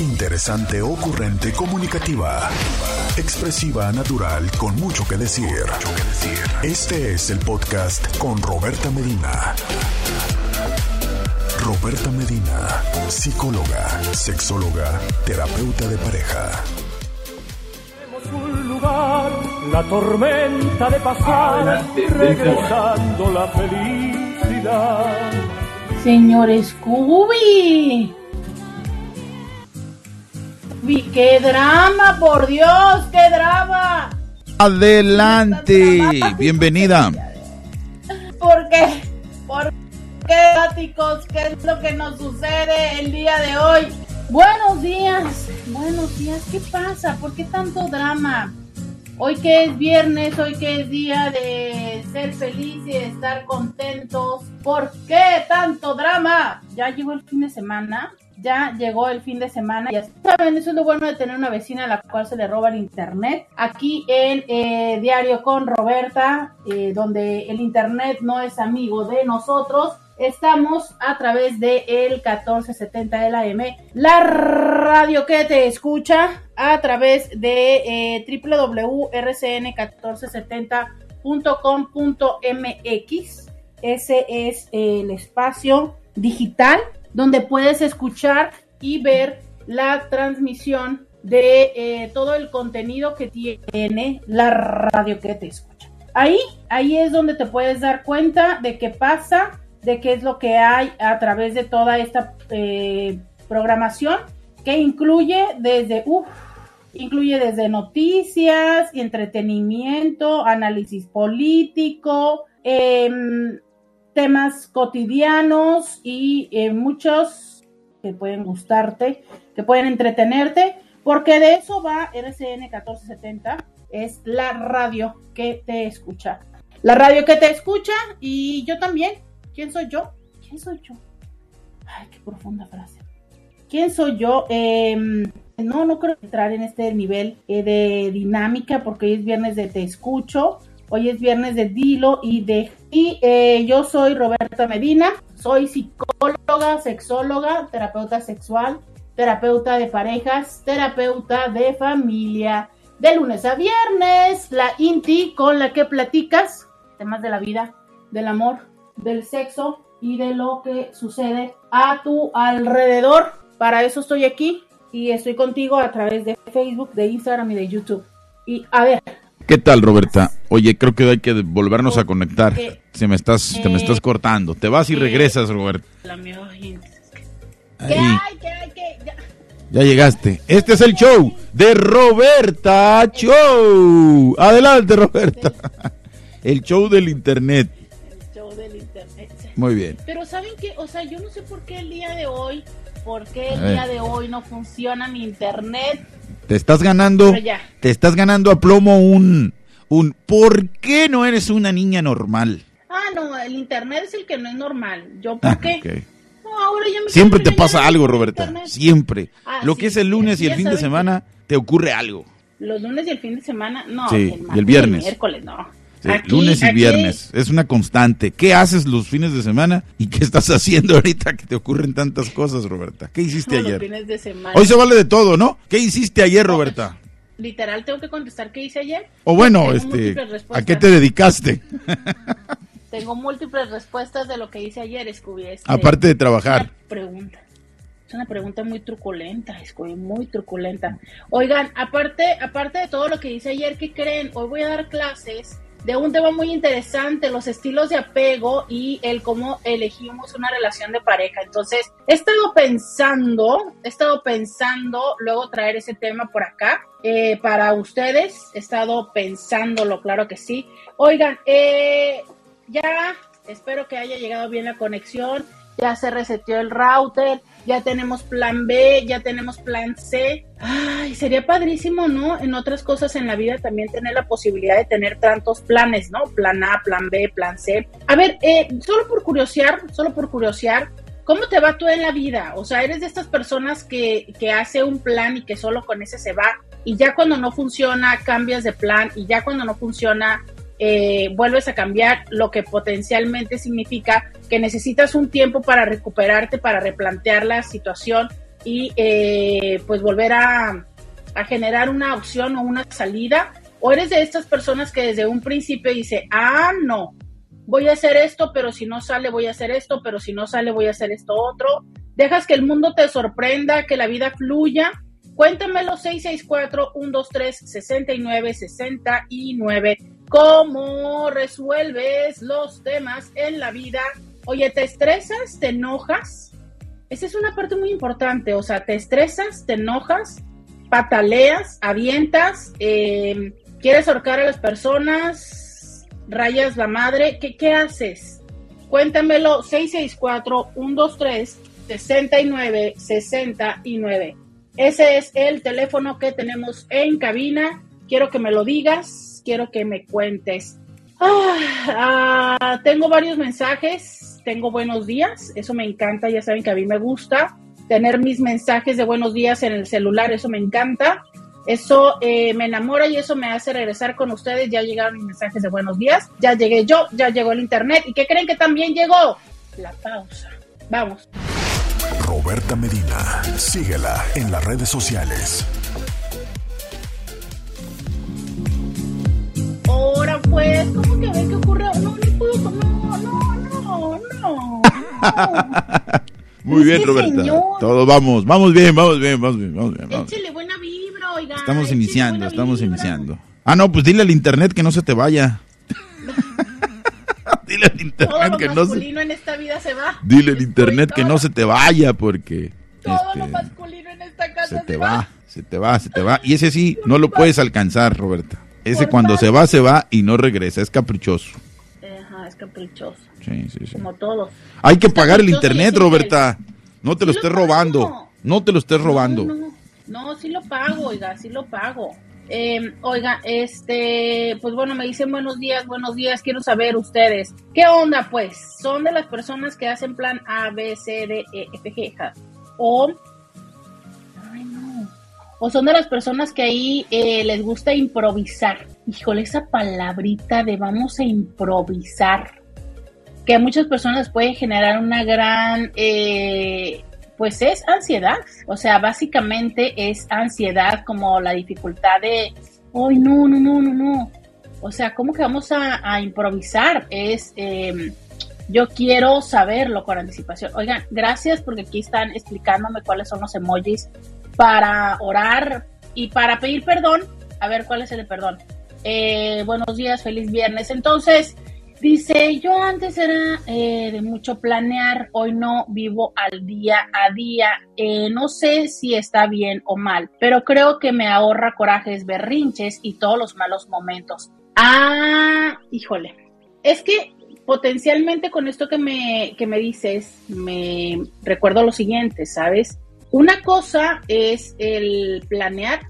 Interesante, ocurrente, comunicativa. Expresiva, natural, con mucho que decir. Este es el podcast con Roberta Medina. Roberta Medina, psicóloga, sexóloga, terapeuta de pareja. un lugar, la tormenta de pasar, regresando la felicidad. Señor Scooby. ¡Qué drama, por Dios! ¡Qué drama! Adelante, bienvenida. ¿Por qué? ¿Por qué, áticos? ¿Qué es lo que nos sucede el día de hoy? Buenos días, buenos días. ¿Qué pasa? ¿Por qué tanto drama? Hoy que es viernes, hoy que es día de ser feliz y de estar contentos. ¿Por qué tanto drama? Ya llegó el fin de semana. Ya llegó el fin de semana. Ya saben, eso es lo bueno de tener una vecina a la cual se le roba el internet. Aquí en eh, Diario con Roberta, eh, donde el internet no es amigo de nosotros. Estamos a través de el 1470 de la radio que te escucha a través de eh, www.rcn1470.com.mx. Ese es el espacio digital donde puedes escuchar y ver la transmisión de eh, todo el contenido que tiene la radio que te escucha. Ahí, ahí es donde te puedes dar cuenta de qué pasa, de qué es lo que hay a través de toda esta eh, programación que incluye desde, incluye desde noticias entretenimiento, análisis político, em, temas cotidianos y eh, muchos que pueden gustarte, que pueden entretenerte, porque de eso va RCN 1470, es la radio que te escucha. La radio que te escucha y yo también. ¿Quién soy yo? ¿Quién soy yo? Ay, qué profunda frase. ¿Quién soy yo? Eh, no, no creo entrar en este nivel eh, de dinámica porque hoy es viernes de Te Escucho. Hoy es viernes de Dilo y de... Y eh, yo soy Roberta Medina, soy psicóloga, sexóloga, terapeuta sexual, terapeuta de parejas, terapeuta de familia. De lunes a viernes, la INTI con la que platicas temas de la vida, del amor, del sexo y de lo que sucede a tu alrededor. Para eso estoy aquí y estoy contigo a través de Facebook, de Instagram y de YouTube. Y a ver, ¿Qué tal, Roberta? Oye, creo que hay que volvernos a conectar. Se me estás, te me eh, estás cortando. Te vas y eh, regresas, Roberta. Ahí, ¿Qué hay? ¿Qué hay? ¿Qué? Ya. llegaste. Este es el show de Roberta Show. Adelante, Roberta. El show del internet. El show del internet. Muy bien. Pero ¿saben qué? O sea, yo no sé por qué el día de hoy, por qué el día de hoy no funciona mi internet. Te estás ganando, te estás ganando a plomo un, un. ¿Por qué no eres una niña normal? Ah, no, el internet es el que no es normal. ¿Yo por Ah, qué? ok. No, ahora ya me Siempre te pasa algo, Roberta. internet. Siempre. Ah, Lo sí, que es el lunes y el fin de que- semana, te ocurre algo. Los lunes y el fin de semana, no. Sí, y el viernes. miércoles, no. Sí, Aquí- lunes y aquí- viernes. Es una constante. ¿Qué haces los fines de semana y qué estás haciendo ahorita que te ocurren tantas cosas, Roberta? ¿Qué hiciste los ayer? fines de semana. Hoy se vale de todo, ¿no? ¿Qué hiciste ayer, Roberta? Literal, tengo que contestar qué hice ayer. O bueno, Tengo este. ¿a qué te dedicaste? Tengo múltiples respuestas de lo que hice ayer, Scooby. Este, Aparte de trabajar. Pregunta. Es una pregunta muy truculenta, Scooby, muy truculenta. Oigan, aparte, aparte de todo lo que hice ayer, ¿qué creen? Hoy voy a dar clases de un tema muy interesante, los estilos de apego y el cómo elegimos una relación de pareja. Entonces, he estado pensando, he estado pensando luego traer ese tema por acá eh, para ustedes. He estado pensándolo, claro que sí. Oigan, eh, ya espero que haya llegado bien la conexión. Ya se reseteó el router, ya tenemos plan B, ya tenemos plan C. Ay, sería padrísimo, ¿no? En otras cosas en la vida también tener la posibilidad de tener tantos planes, ¿no? Plan A, plan B, plan C. A ver, eh, solo por curiosear, solo por curiosear, ¿cómo te va tú en la vida? O sea, eres de estas personas que, que hace un plan y que solo con ese se va, y ya cuando no funciona, cambias de plan, y ya cuando no funciona, eh, vuelves a cambiar, lo que potencialmente significa que necesitas un tiempo para recuperarte, para replantear la situación, y eh, pues volver a, a generar una opción o una salida. O eres de estas personas que desde un principio dice, ah, no, voy a hacer esto, pero si no sale voy a hacer esto, pero si no sale voy a hacer esto otro. Dejas que el mundo te sorprenda, que la vida fluya. Cuéntamelo 664-123-6969. ¿Cómo resuelves los temas en la vida? Oye, ¿te estresas? ¿Te enojas? Esa es una parte muy importante. O sea, ¿te estresas? ¿Te enojas? ¿Pataleas? ¿Avientas? Eh, ¿Quieres ahorcar a las personas? ¿Rayas la madre? ¿Qué, qué haces? Cuéntamelo 664-123-6969. Ese es el teléfono que tenemos en cabina. Quiero que me lo digas, quiero que me cuentes. Ah, ah, tengo varios mensajes, tengo buenos días, eso me encanta, ya saben que a mí me gusta tener mis mensajes de buenos días en el celular, eso me encanta. Eso eh, me enamora y eso me hace regresar con ustedes. Ya llegaron mis mensajes de buenos días, ya llegué yo, ya llegó el internet. ¿Y qué creen que también llegó? La pausa. Vamos. Roberta Medina, síguela en las redes sociales. Ahora pues, ¿cómo que ve qué ocurre? No, no puedo, no, no, no, no. Muy bien, Este Roberta. señor. Todos vamos, vamos bien, vamos bien, vamos bien, vamos bien. vamos. Échele buena vibra, oiga. Estamos iniciando, estamos vibra. iniciando. Ah, no, pues dile al internet que no se te vaya. dile al Todo internet lo que no se... masculino en esta vida se va. Dile al Estoy internet que no se te vaya porque... Todo este, lo masculino en esta casa se te va, se te va, se te va. Y ese sí, no lo puedes alcanzar, Roberta. Ese Por cuando se va, se va y no regresa. Es caprichoso. Ajá, es caprichoso, Sí, sí, sí. como todos. Hay que pagar el internet. Roberta. No te lo estés robando. No te lo estés robando. No, no, no, sí lo pago, oiga, sí lo pago. Eh, oiga, este, pues bueno, me dicen buenos días, buenos días, quiero saber ustedes, ¿qué onda pues? ¿Son de las personas que hacen plan A, B, C, D, E, F, G, J? O, ay no, o son de las personas que ahí eh, les gusta improvisar. Híjole, esa palabrita de vamos a improvisar, que a muchas personas puede generar una gran... eh, pues es ansiedad. O sea, básicamente es ansiedad como la dificultad de, ay, no, no, no, no, no. O sea, ¿cómo que vamos a, improvisar? Es, eh, yo quiero saberlo con anticipación. Oigan, gracias porque aquí están explicándome cuáles son los emojis para orar y para pedir perdón. A ver, ¿cuál es el perdón? Eh, buenos días, feliz viernes. Entonces, Dice, yo antes era eh, de mucho planear, hoy no vivo al día a día. Eh, no sé si está bien o mal, pero creo que me ahorra corajes, berrinches y todos los malos momentos. Ah, híjole. Es que potencialmente con esto que me, que me dices, me recuerdo lo siguiente, ¿sabes? Una cosa es el planear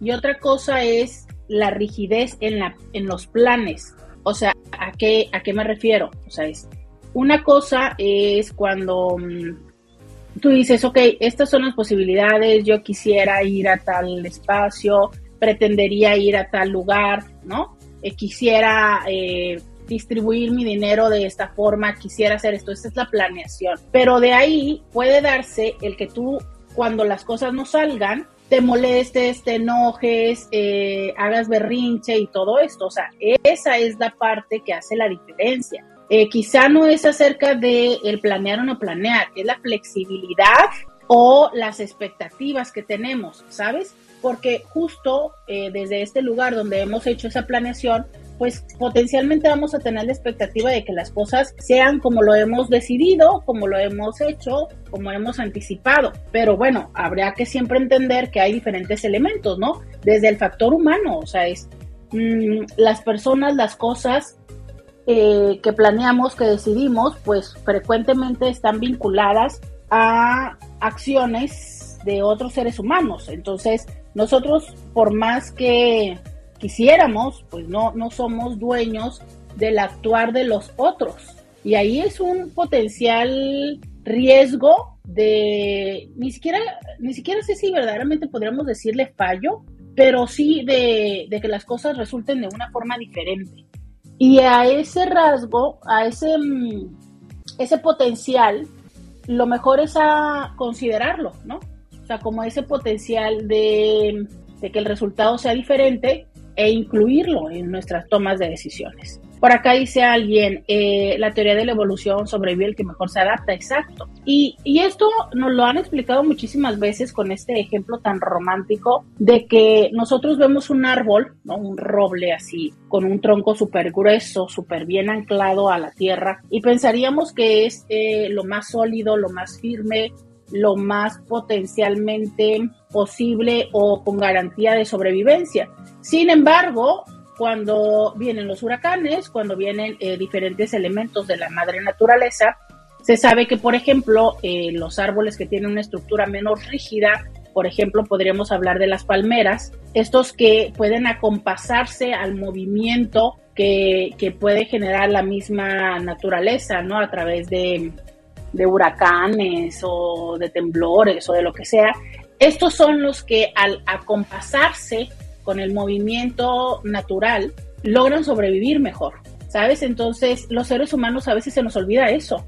y otra cosa es la rigidez en, la, en los planes. O sea, ¿a qué, ¿a qué me refiero? O sea, es una cosa es cuando mm, tú dices, ok, estas son las posibilidades, yo quisiera ir a tal espacio, pretendería ir a tal lugar, ¿no? Eh, quisiera eh, distribuir mi dinero de esta forma, quisiera hacer esto, esta es la planeación. Pero de ahí puede darse el que tú, cuando las cosas no salgan, te molestes, te enojes, eh, hagas berrinche y todo esto. O sea, esa es la parte que hace la diferencia. Eh, quizá no es acerca de el planear o no planear, es la flexibilidad o las expectativas que tenemos, ¿sabes? Porque justo eh, desde este lugar donde hemos hecho esa planeación, pues potencialmente vamos a tener la expectativa de que las cosas sean como lo hemos decidido, como lo hemos hecho, como hemos anticipado. Pero bueno, habría que siempre entender que hay diferentes elementos, ¿no? Desde el factor humano, o sea, es mmm, las personas, las cosas eh, que planeamos, que decidimos, pues frecuentemente están vinculadas a acciones de otros seres humanos. Entonces, nosotros, por más que quisiéramos, pues no, no somos dueños del actuar de los otros. Y ahí es un potencial riesgo de, ni siquiera, ni siquiera sé si verdaderamente podríamos decirle fallo, pero sí de, que las cosas resulten de una forma diferente. Y a ese rasgo, a ese, ese potencial, lo mejor es a considerarlo, ¿no? sea, como ese potencial de, de que el resultado sea diferente e incluirlo en nuestras tomas de decisiones. Por acá dice alguien, eh, la teoría de la evolución sobrevive el que mejor se adapta, exacto. Y, y, esto nos lo han explicado muchísimas veces con este ejemplo tan romántico de que nosotros vemos un árbol, ¿no? un roble así, con un tronco súper grueso, súper bien anclado a la tierra, y pensaríamos que es eh, lo más sólido, lo más firme, lo más potencialmente posible o con garantía de sobrevivencia. Sin embargo, cuando vienen los huracanes, cuando vienen eh, diferentes elementos de la madre naturaleza, se sabe que, por ejemplo, eh, los árboles que tienen una estructura menos rígida, por ejemplo, podríamos hablar de las palmeras, estos que pueden acompasarse al movimiento que, que puede generar la misma naturaleza, ¿no? A través de, de huracanes o de temblores o de lo que sea. Estos son los que al acompasarse con el movimiento natural, logran sobrevivir mejor, ¿sabes? Entonces, los seres humanos a veces se nos olvida eso.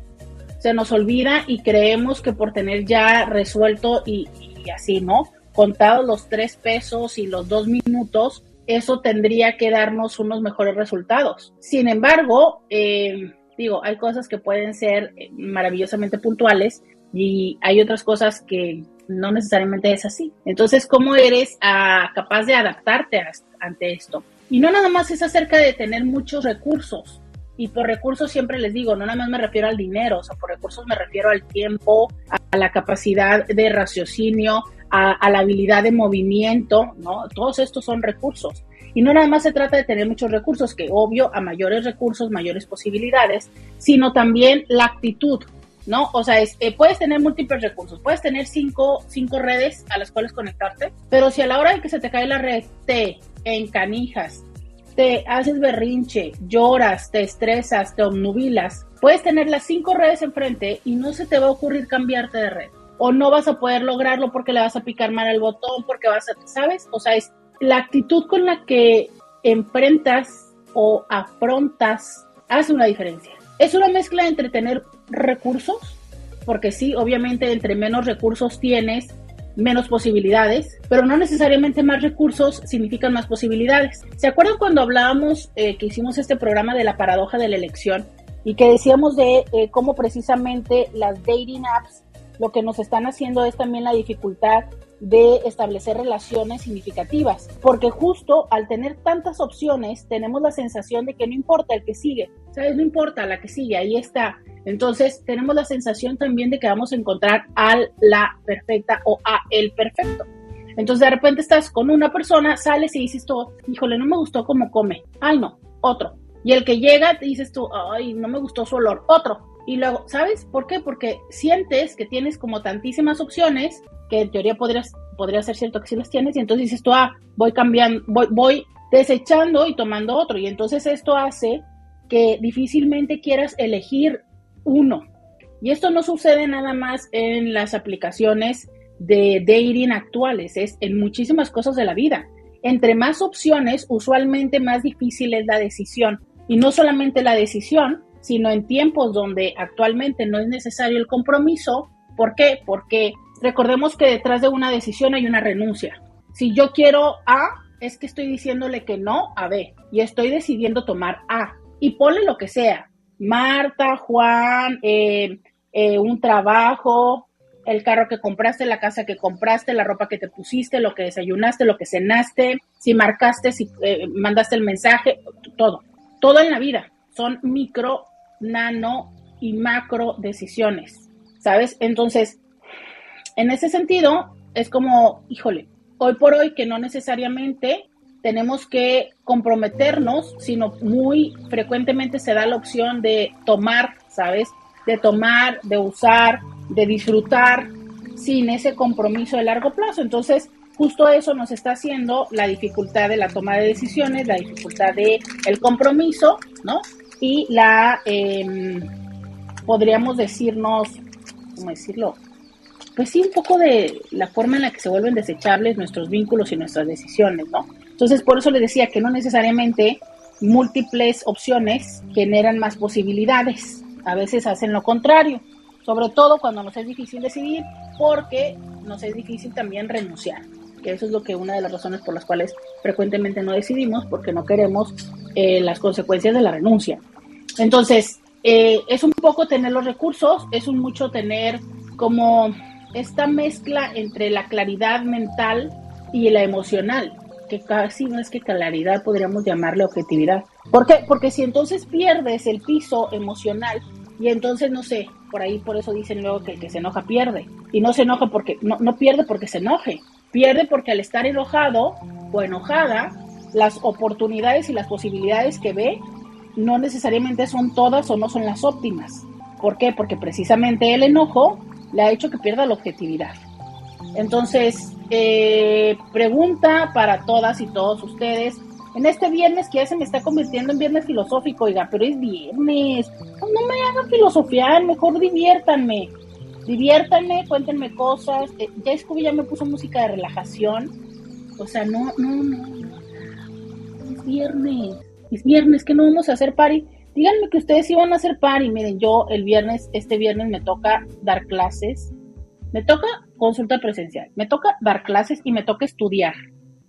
Se nos olvida y creemos que por tener ya resuelto y, así, ¿no? Contados los tres pesos y los dos minutos, eso tendría que darnos unos mejores resultados. Sin embargo, eh, digo, hay cosas que pueden ser eh, maravillosamente puntuales y hay otras cosas que no necesariamente es así. Entonces, ¿cómo eres ah, capaz de adaptarte ante esto? Y no nada más es acerca de tener muchos recursos. Y por recursos siempre les digo, no nada más me refiero al dinero, o sea, por recursos me refiero al tiempo, a la capacidad de raciocinio, a, a la habilidad de movimiento, ¿no? Todos estos son recursos. Y no nada más se trata de tener muchos recursos, que obvio, a mayores recursos, mayores posibilidades, sino también la actitud, ¿no? O sea, es, eh, puedes tener múltiples recursos, puedes tener cinco, cinco redes a las cuales conectarte, pero si a la hora de que se te cae la red te encanijas, te haces berrinche, lloras, te estresas, te obnubilas, puedes tener las cinco redes enfrente y no se te va a ocurrir cambiarte de red. O no vas a poder lograrlo porque le vas a picar mal el botón, porque vas a, ¿sabes? O sea, es la actitud con la que enfrentas o afrontas hace una diferencia. Es una mezcla entre tener recursos, porque sí, obviamente entre menos recursos tienes, menos posibilidades, pero no necesariamente más recursos significan más posibilidades. ¿Se acuerdan cuando hablábamos eh, que hicimos este programa de la paradoja de la elección y que decíamos de eh, cómo precisamente las dating apps lo que nos están haciendo es también la dificultad de establecer relaciones significativas, porque justo al tener tantas opciones tenemos la sensación de que no importa el que sigue, ¿sabes? No importa la que sigue, ahí está. Entonces tenemos la sensación también de que vamos a encontrar a la perfecta o a el perfecto. Entonces de repente estás con una persona, sales y dices tú, híjole, no me gustó cómo come, ay no, otro. Y el que llega, dices tú, ay, no me gustó su olor, otro. Y luego, ¿sabes por qué? Porque sientes que tienes como tantísimas opciones que en teoría podrías, podría ser cierto que sí las tienes, y entonces dices tú, ah, voy cambiando, voy, voy desechando y tomando otro, y entonces esto hace que difícilmente quieras elegir uno. Y esto no sucede nada más en las aplicaciones de dating actuales, es en muchísimas cosas de la vida. Entre más opciones, usualmente más difícil es la decisión. Y no solamente la decisión, sino en tiempos donde actualmente no es necesario el compromiso. ¿Por qué? Porque recordemos que detrás de una decisión hay una renuncia. Si yo quiero A, es que estoy diciéndole que no a B y estoy decidiendo tomar A. Y ponle lo que sea. Marta, Juan, eh, eh, un trabajo, el carro que compraste, la casa que compraste, la ropa que te pusiste, lo que desayunaste, lo que cenaste, si marcaste, si eh, mandaste el mensaje, todo. Todo en la vida. Son micro, nano y macro decisiones. ¿Sabes? Entonces, en ese sentido, es como, híjole, hoy por hoy que no necesariamente tenemos que comprometernos, sino muy frecuentemente se da la opción de tomar, ¿sabes? De tomar, de usar, de disfrutar sin ese compromiso de largo plazo. Entonces, justo eso nos está haciendo la dificultad de la toma de decisiones, la dificultad de el compromiso, ¿no? Y la, em, podríamos decirnos, ¿cómo decirlo? pues sí, un poco de la forma en la que se vuelven desechables nuestros vínculos y nuestras decisiones, ¿no? Entonces, por eso les decía que no necesariamente múltiples opciones generan más posibilidades. A veces hacen lo contrario, sobre todo cuando nos es difícil decidir, porque nos es difícil también renunciar, que eso es lo que una de las razones por las cuales frecuentemente no decidimos, porque no queremos eh, las consecuencias de la renuncia. Entonces, eh, es un poco tener los recursos, es un mucho tener como esta mezcla entre la claridad mental y la emocional, que casi no es que claridad podríamos llamarle objetividad. ¿Por qué? Porque si entonces pierdes el piso emocional y entonces no sé, por ahí por eso dicen luego que el que se enoja pierde y no se enoja porque no, no pierde porque se enoje, pierde porque al estar enojado o enojada las oportunidades y las posibilidades que ve no necesariamente son todas o no son las óptimas. ¿Por qué? Porque precisamente el enojo le ha hecho que pierda la objetividad. Entonces, eh, pregunta para todas y todos ustedes. En este viernes que se me está convirtiendo en viernes filosófico, oiga, pero es viernes. No me hagan filosofiar, mejor diviértanme. Diviértanme, cuéntenme cosas. Eh, ya Scooby ya me puso música de relajación. O sea, no, no, no. Es viernes. Es viernes, que no vamos a hacer party. Díganme que ustedes iban a hacer party. Miren, yo el viernes, este viernes me toca dar clases me toca consulta presencial, me toca dar clases y me toca estudiar.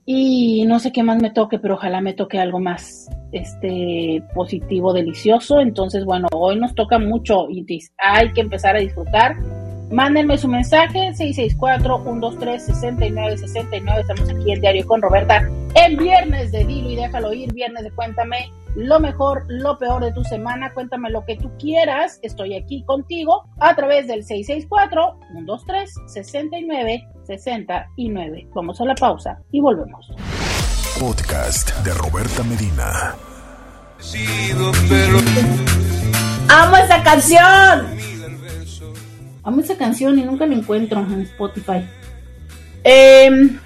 Y no sé qué más me toque, pero ojalá me toque algo más este positivo, delicioso. Entonces, bueno, hoy nos toca mucho y hay que empezar a disfrutar. Mándenme su mensaje 664-123-6969. Estamos aquí en Diario con Roberta en viernes de Dilo y déjalo ir, viernes de Cuéntame lo mejor, lo peor de tu semana. Cuéntame lo que tú quieras. Estoy aquí contigo a través del 664-123-6969. Vamos a la pausa y volvemos. Podcast de Roberta Medina. ¡Amo esa canción! Amo esa canción y nunca la encuentro en Spotify. Em,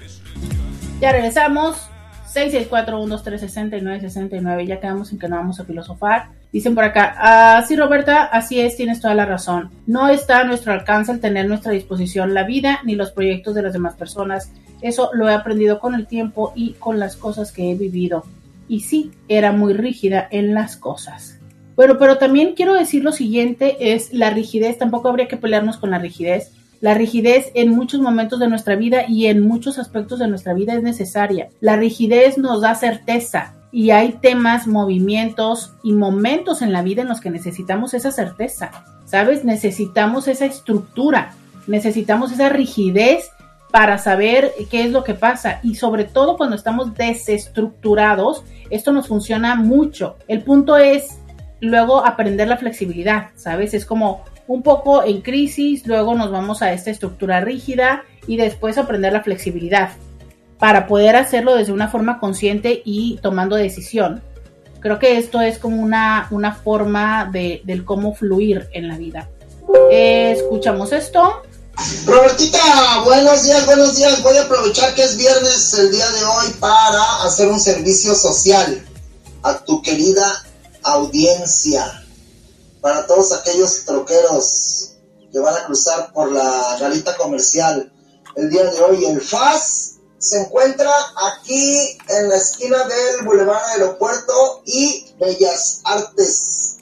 ya regresamos. 664-123-6969. Ya quedamos en que no vamos a filosofar. Dicen por acá, ah, sí Roberta, así es, tienes toda la razón. No está a nuestro alcance el tener a nuestra disposición la vida ni los proyectos de las demás personas. Eso lo he aprendido con el tiempo y con las cosas que he vivido. Y sí, era muy rígida en las cosas. Bueno, pero también quiero decir lo siguiente, es la rigidez, tampoco habría que pelearnos con la rigidez la rigidez en muchos momentos de nuestra vida y en muchos aspectos de nuestra vida es necesaria. La rigidez nos da certeza y hay temas, movimientos y momentos en la vida en los que necesitamos esa certeza. ¿Sabes? Necesitamos esa estructura, necesitamos esa rigidez para saber qué es lo que pasa y sobre todo cuando estamos desestructurados, esto nos funciona mucho. El punto es luego aprender la flexibilidad, ¿sabes? Es como un poco en crisis, luego nos vamos a esta estructura rígida y después aprender la flexibilidad para poder hacerlo desde una forma consciente y tomando decisión. Creo que esto es como una, una forma de, del cómo fluir en la vida. escuchamos esto. Robertita, buenos días, buenos días. Voy a aprovechar que es viernes el día de hoy para hacer un servicio social a tu querida audiencia para todos aquellos troqueros que van a cruzar por la garita comercial el día de hoy. El FAS se encuentra aquí en la esquina del Boulevard Aeropuerto y Bellas Artes,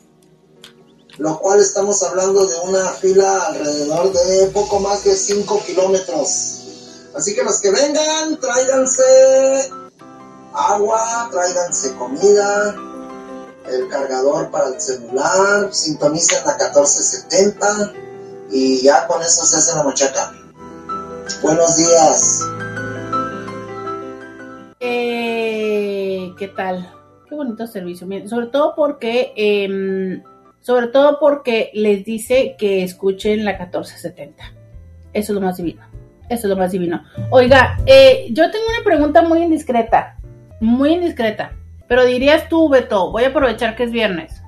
lo cual estamos hablando de una fila alrededor de poco más de 5 kilómetros. Así que los que vengan, tráiganse agua, tráiganse comida, el cargador para el celular, sintonicen la 1470 y ya con eso se hace la machaca. Buenos días. Eh, ¿Qué tal? Qué bonito servicio. Sobre todo porque, em, sobre todo porque les dice que escuchen la 1470. Eso es lo más divino. Eso es lo más divino. Oiga, eh, yo tengo una pregunta muy indiscreta. Muy indiscreta. Pero dirías tú, Beto, voy a aprovechar que es viernes.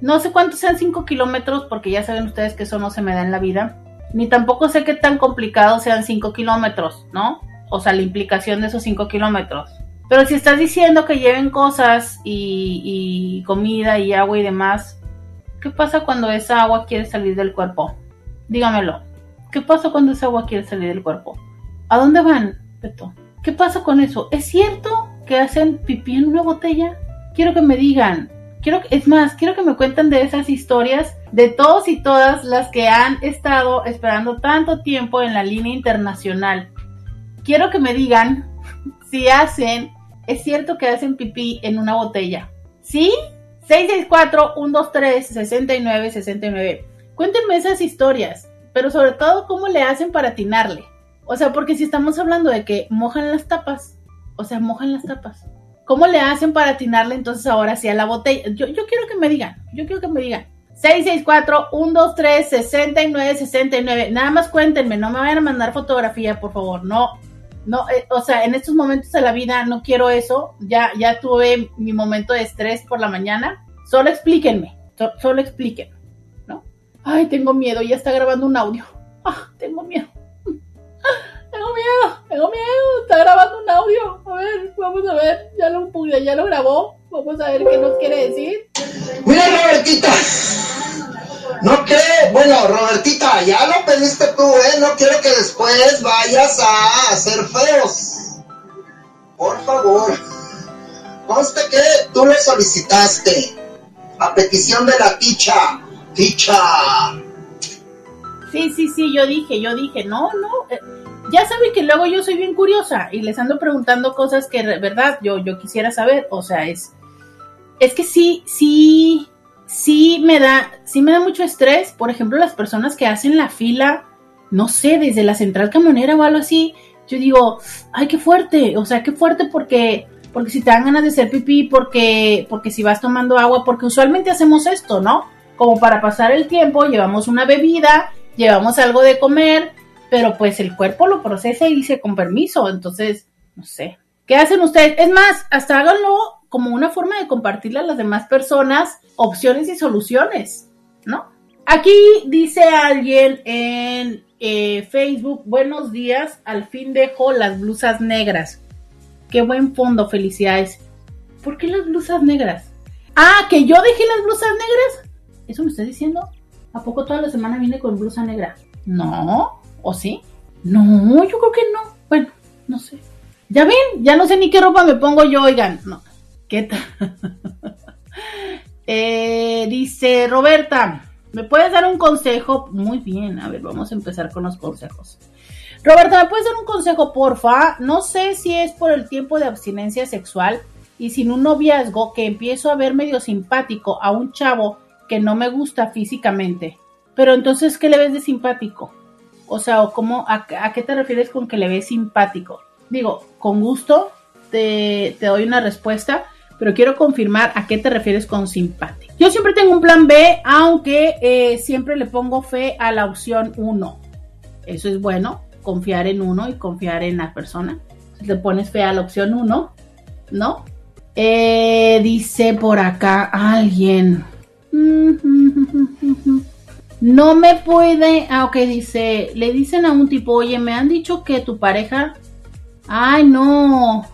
No sé cuántos sean 5 kilómetros, porque ya saben ustedes que eso no se me da en la vida. Ni tampoco sé qué tan complicado sean 5 kilómetros, ¿no? O sea, la implicación de esos 5 kilómetros. Pero si estás diciendo que lleven cosas y, y comida y agua y demás, ¿qué pasa cuando esa agua quiere salir del cuerpo? Dígamelo. ¿Qué pasa cuando esa agua quiere salir del cuerpo? ¿A dónde van, Beto? ¿Qué pasa con eso? ¿Es cierto hacen pipí en una botella? Quiero que me digan, quiero, es más, quiero que me cuenten de esas historias de todos y todas las que han estado esperando tanto tiempo en la línea internacional. Quiero que me digan si hacen, es cierto que hacen pipí en una botella. ¿Sí? 664-123-6969. Cuéntenme esas historias, pero sobre todo cómo le hacen para atinarle. O sea, porque si estamos hablando de que mojan las tapas, o sea, mojan las tapas. ¿Cómo le hacen para atinarle entonces ahora sí a la botella? Yo, yo quiero que me digan, yo quiero que me digan. 664-123-6969. Nada más cuéntenme, no me vayan a mandar fotografía, por favor. No, no, eh, o sea, en estos momentos de la vida no quiero eso. Ya, ya tuve mi momento de estrés por la mañana. Solo explíquenme, solo explíquenme, ¿no? Ay, tengo miedo, ya está grabando un audio. Ah, tengo miedo. Tengo miedo, tengo miedo, está grabando un audio. A ver, vamos a ver, ya lo, ya lo grabó. Vamos a ver qué nos quiere decir. Mira, Robertita. No que, bueno, Robertita, ya lo pediste tú, ¿eh? No quiero que después vayas a hacer feos. Por favor. Conste que tú lo solicitaste. A petición de la ticha. Ticha. Sí, sí, sí, yo dije, yo dije, no, no. Ya saben que luego yo soy bien curiosa y les ando preguntando cosas que, verdad, yo, yo quisiera saber. O sea, es. Es que sí, sí sí me da, sí me da mucho estrés, por ejemplo, las personas que hacen la fila, no sé, desde la central camionera o algo así, yo digo, ay, qué fuerte, o sea, qué fuerte porque, porque si te dan ganas de hacer pipí, porque, porque si vas tomando agua, porque usualmente hacemos esto, ¿no? Como para pasar el tiempo, llevamos una bebida, llevamos algo de comer, pero pues el cuerpo lo procesa y dice con permiso, entonces, no sé. ¿Qué hacen ustedes? Es más, hasta háganlo como una forma de compartirle a las demás personas opciones y soluciones, ¿no? Aquí dice alguien en eh, Facebook, buenos días, al fin dejo las blusas negras. Qué buen fondo, felicidades. ¿Por qué las blusas negras? Ah, que yo dejé las blusas negras. ¿Eso me está diciendo? ¿A poco toda la semana viene con blusa negra? No, ¿o sí? No, yo creo que no. Bueno, no sé. Ya ven, ya no sé ni qué ropa me pongo yo, oigan. No, ¿qué tal? Eh, dice Roberta, ¿me puedes dar un consejo? Muy bien, a ver, vamos a empezar con los consejos. Roberta, ¿me puedes dar un consejo, porfa? No sé si es por el tiempo de abstinencia sexual y sin un noviazgo que empiezo a ver medio simpático a un chavo que no me gusta físicamente. Pero entonces, ¿qué le ves de simpático? O sea, ¿cómo, a, qué te refieres con que le ves simpático? Digo, con gusto te, te doy una respuesta, pero quiero confirmar a qué te refieres con simpático. Yo siempre tengo un plan B, aunque eh, siempre le pongo fe a la opción 1. Eso es bueno, confiar en uno y confiar en la persona. Si le pones fe a la opción 1, ¿no? Eh, dice por acá alguien. No me puede. Ah, ok, dice. Le dicen a un tipo, oye, me han dicho que tu pareja. Ay, no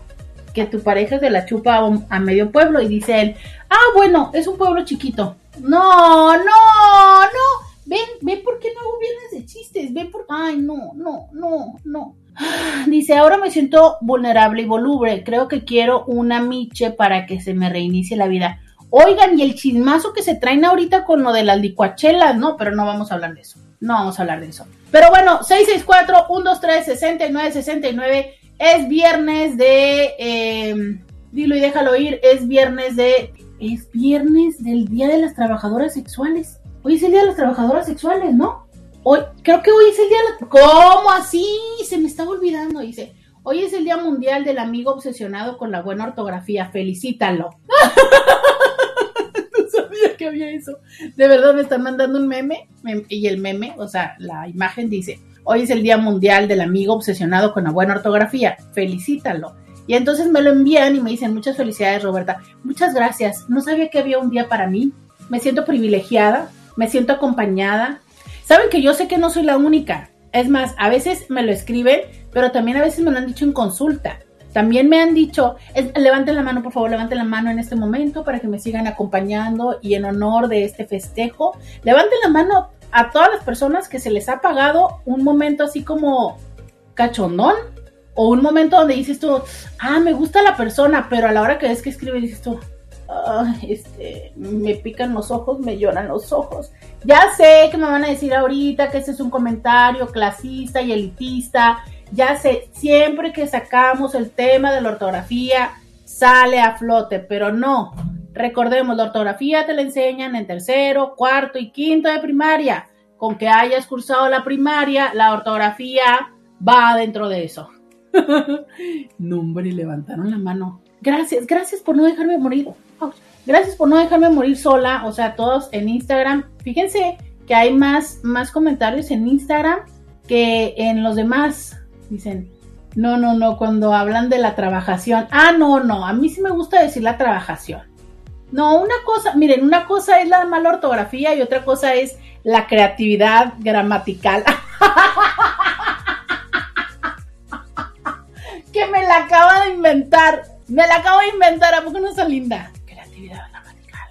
que tu pareja se la chupa a, medio pueblo y dice él, ah, bueno, es un pueblo chiquito. No, no, no. Ven, ven por qué no hago viernes de chistes. Ven por... Ay, no, no, no, no. Dice, ahora me siento vulnerable y voluble. Creo que quiero una miche para que se me reinicie la vida. Oigan, y el chismazo que se traen ahorita con lo de las licuachelas, no, pero no vamos a hablar de eso. No vamos a hablar de eso. Pero bueno, 664-123-6969 es viernes de. Eh, dilo y déjalo ir. Es viernes de. Es viernes del Día de las Trabajadoras Sexuales. Hoy es el Día de las Trabajadoras Sexuales, ¿no? Hoy, creo que hoy es el día. ¿Cómo así? Se me estaba olvidando, dice. Hoy es el Día Mundial del Amigo Obsesionado con la Buena Ortografía. Felicítalo. sabía que había eso. De verdad me están mandando un meme. Y el meme, o sea, la imagen dice, Hoy es el Día Mundial del Amigo Obsesionado con la Buena Ortografía. Felicítalo. Y entonces me lo envían y me dicen muchas felicidades, Roberta. Muchas gracias. No sabía que había un día para mí. Me siento privilegiada, me siento acompañada. Saben que yo sé que no soy la única. Es más, a veces me lo escriben, pero también a veces me lo han dicho en consulta. También me han dicho, levanten la mano, por favor, levanten la mano en este momento para que me sigan acompañando y en honor de este festejo. Levanten la mano a todas las personas que se les ha pagado un momento así como cachondón o un momento donde dices tú, ah, me gusta la persona, pero a la hora que ves que escribe dices tú, este, me pican los ojos, me lloran los ojos. Ya sé que me van a decir ahorita que ese es un comentario clasista y elitista. Ya sé, siempre que sacamos el tema de la ortografía sale a flote, pero no. Recordemos, la ortografía te la enseñan en tercero, cuarto y quinto de primaria. Con que hayas cursado la primaria, la ortografía va dentro de eso. Nombre, levantaron la mano. Gracias, gracias por no dejarme morir. Gracias por no dejarme morir sola. O sea, todos en Instagram. Fíjense que hay más, más comentarios en Instagram que en los demás. Dicen, no, no, no, cuando hablan de la trabajación. Ah, no, no, a mí sí me gusta decir la trabajación. No, una cosa, miren, una cosa es la mala ortografía y otra cosa es la creatividad gramatical. que me la acaba de inventar. Me la acabo de inventar, ¿a poco no está linda? Creatividad gramatical.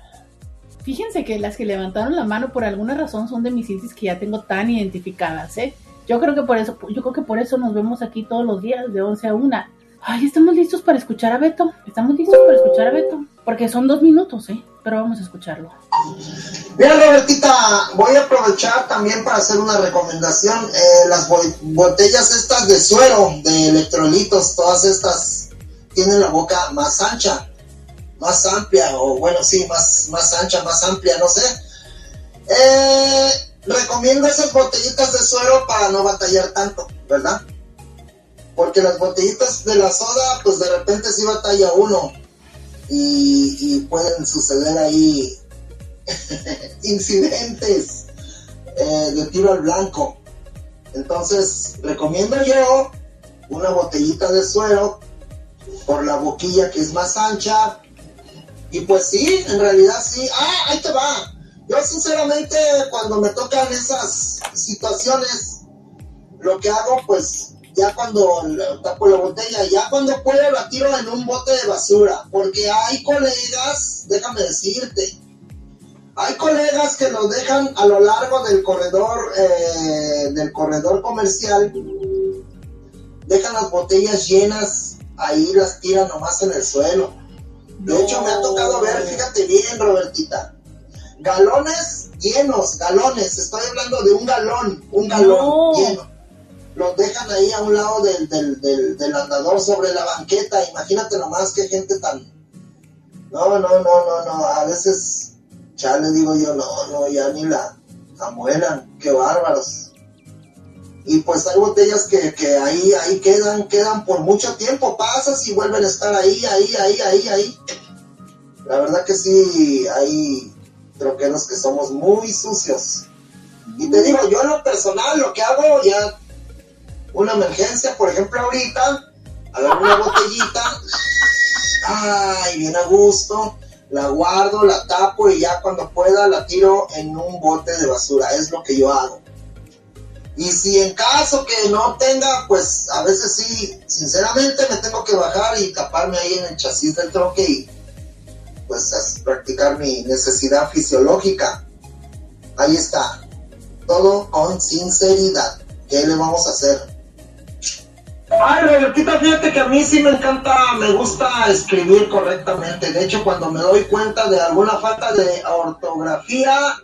Fíjense que las que levantaron la mano por alguna razón son de mis cities que ya tengo tan identificadas, ¿eh? Yo creo que por eso, yo creo que por eso nos vemos aquí todos los días de 11 a 1. Ay, estamos listos para escuchar a Beto. Estamos listos para escuchar a Beto. Porque son dos minutos, ¿eh? Pero vamos a escucharlo. Mira, Robertita, voy a aprovechar también para hacer una recomendación. Eh, las botellas estas de suero, de electrolitos, todas estas tienen la boca más ancha, más amplia, o bueno, sí, más, más ancha, más amplia, no sé. Eh, recomiendo esas botellitas de suero para no batallar tanto, ¿verdad? Porque las botellitas de la soda, pues de repente sí batalla uno y, pueden suceder ahí incidentes eh, de tiro al blanco. Entonces, recomiendo yo una botellita de suero por la boquilla que es más ancha. Y pues sí, en realidad sí. Ah, ahí te va. Yo sinceramente cuando me tocan esas situaciones, lo que hago pues ya cuando tapo la botella, ya cuando puedo la tiro en un bote de basura, porque hay colegas, déjame decirte, hay colegas que nos dejan a lo largo del corredor, eh, del corredor comercial, dejan las botellas llenas, ahí las tiran nomás en el suelo. De hecho, me ha tocado ver, fíjate bien, Robertita, galones llenos, galones, estoy hablando de un galón, un galón lleno. Los dejan ahí a un lado del, del, andador sobre la banqueta, imagínate nomás qué gente tan... No, no, no, no, no, a veces ya le digo yo, no, no, ya ni la amuelan, qué bárbaros. Y pues hay botellas que, que ahí, ahí quedan, quedan por mucho tiempo, pasas y vuelven a estar ahí, ahí, ahí, ahí, ahí. La verdad que sí, hay troqueros que somos muy sucios. Y te digo, yo en lo personal, lo que hago ya, una emergencia, por ejemplo, ahorita, agarro una botellita, ay, bien a gusto, la guardo, la tapo y ya cuando pueda la tiro en un bote de basura. Es lo que yo hago. Y si en caso que no tenga, pues a veces sí, sinceramente me tengo que bajar y taparme ahí en el chasis del troque y pues practicar mi necesidad fisiológica. Ahí está. Todo con sinceridad. ¿Qué le vamos a hacer? Ay, Robertita, fíjate que a mí sí me encanta, me gusta escribir correctamente. De hecho, cuando me doy cuenta de alguna falta de ortografía,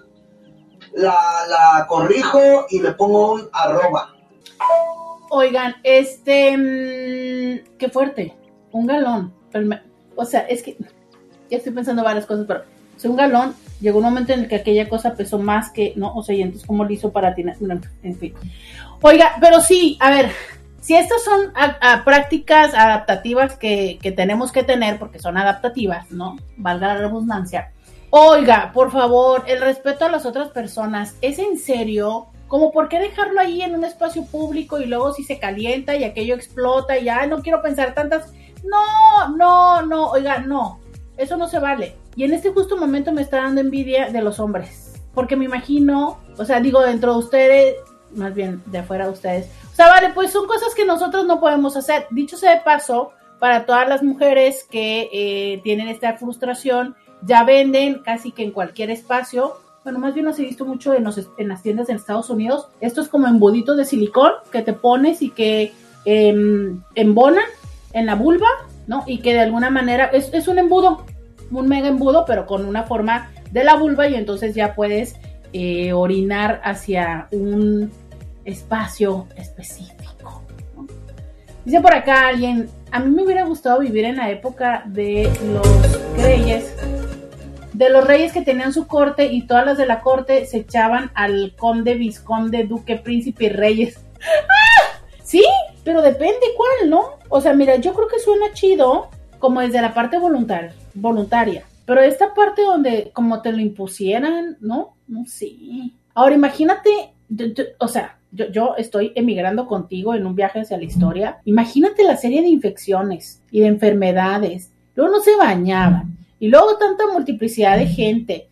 la, la corrijo y le pongo un arroba. Oigan, este, mm, qué fuerte, un galón. O sea, es que ya estoy pensando varias cosas, pero si un galón, llegó un momento en el que aquella cosa pesó más que, ¿no? O sea, y entonces, ¿cómo lo hizo para ti? En fin. Oiga, pero sí, a ver, si estas son prácticas adaptativas que, que, tenemos que tener, porque son adaptativas, ¿no? Valga la redundancia. Oiga, por favor, el respeto a las otras personas, ¿es en serio? Como por qué dejarlo ahí en un espacio público y luego si se calienta y aquello explota y ya no quiero pensar tantas. No, no, no, oiga, no. Eso no se vale. Y en este justo momento me está dando envidia de los hombres. Porque me imagino, o sea, digo, dentro de ustedes, más bien de afuera de ustedes. O sea, vale, pues son cosas que nosotros no podemos hacer. Dicho sea de paso, para todas las mujeres que eh, tienen esta frustración, ya venden casi que en cualquier espacio. Bueno, más bien los he visto mucho en, las tiendas en Estados Unidos. Esto es como emboditos de silicón que te pones y que eh, embonan en la vulva ¿no? Y que de alguna manera es, un embudo, un mega embudo, pero con una forma de la vulva y entonces ya puedes eh, orinar hacia un espacio específico. Dice por acá alguien, a mí me hubiera gustado vivir en la época de los reyes, de los reyes que tenían su corte y todas las de la corte se echaban al conde, visconde, duque, príncipe y reyes. Sí, pero depende cuál, ¿no? O sea, mira, yo creo que suena chido como desde la parte voluntaria, voluntaria. Pero esta parte donde como te lo impusieran, ¿no? No sé. Ahora imagínate, o sea, yo, estoy emigrando contigo en un viaje hacia la historia. Imagínate la serie de infecciones y de enfermedades. Luego no se bañaban. Y luego tanta multiplicidad de gente.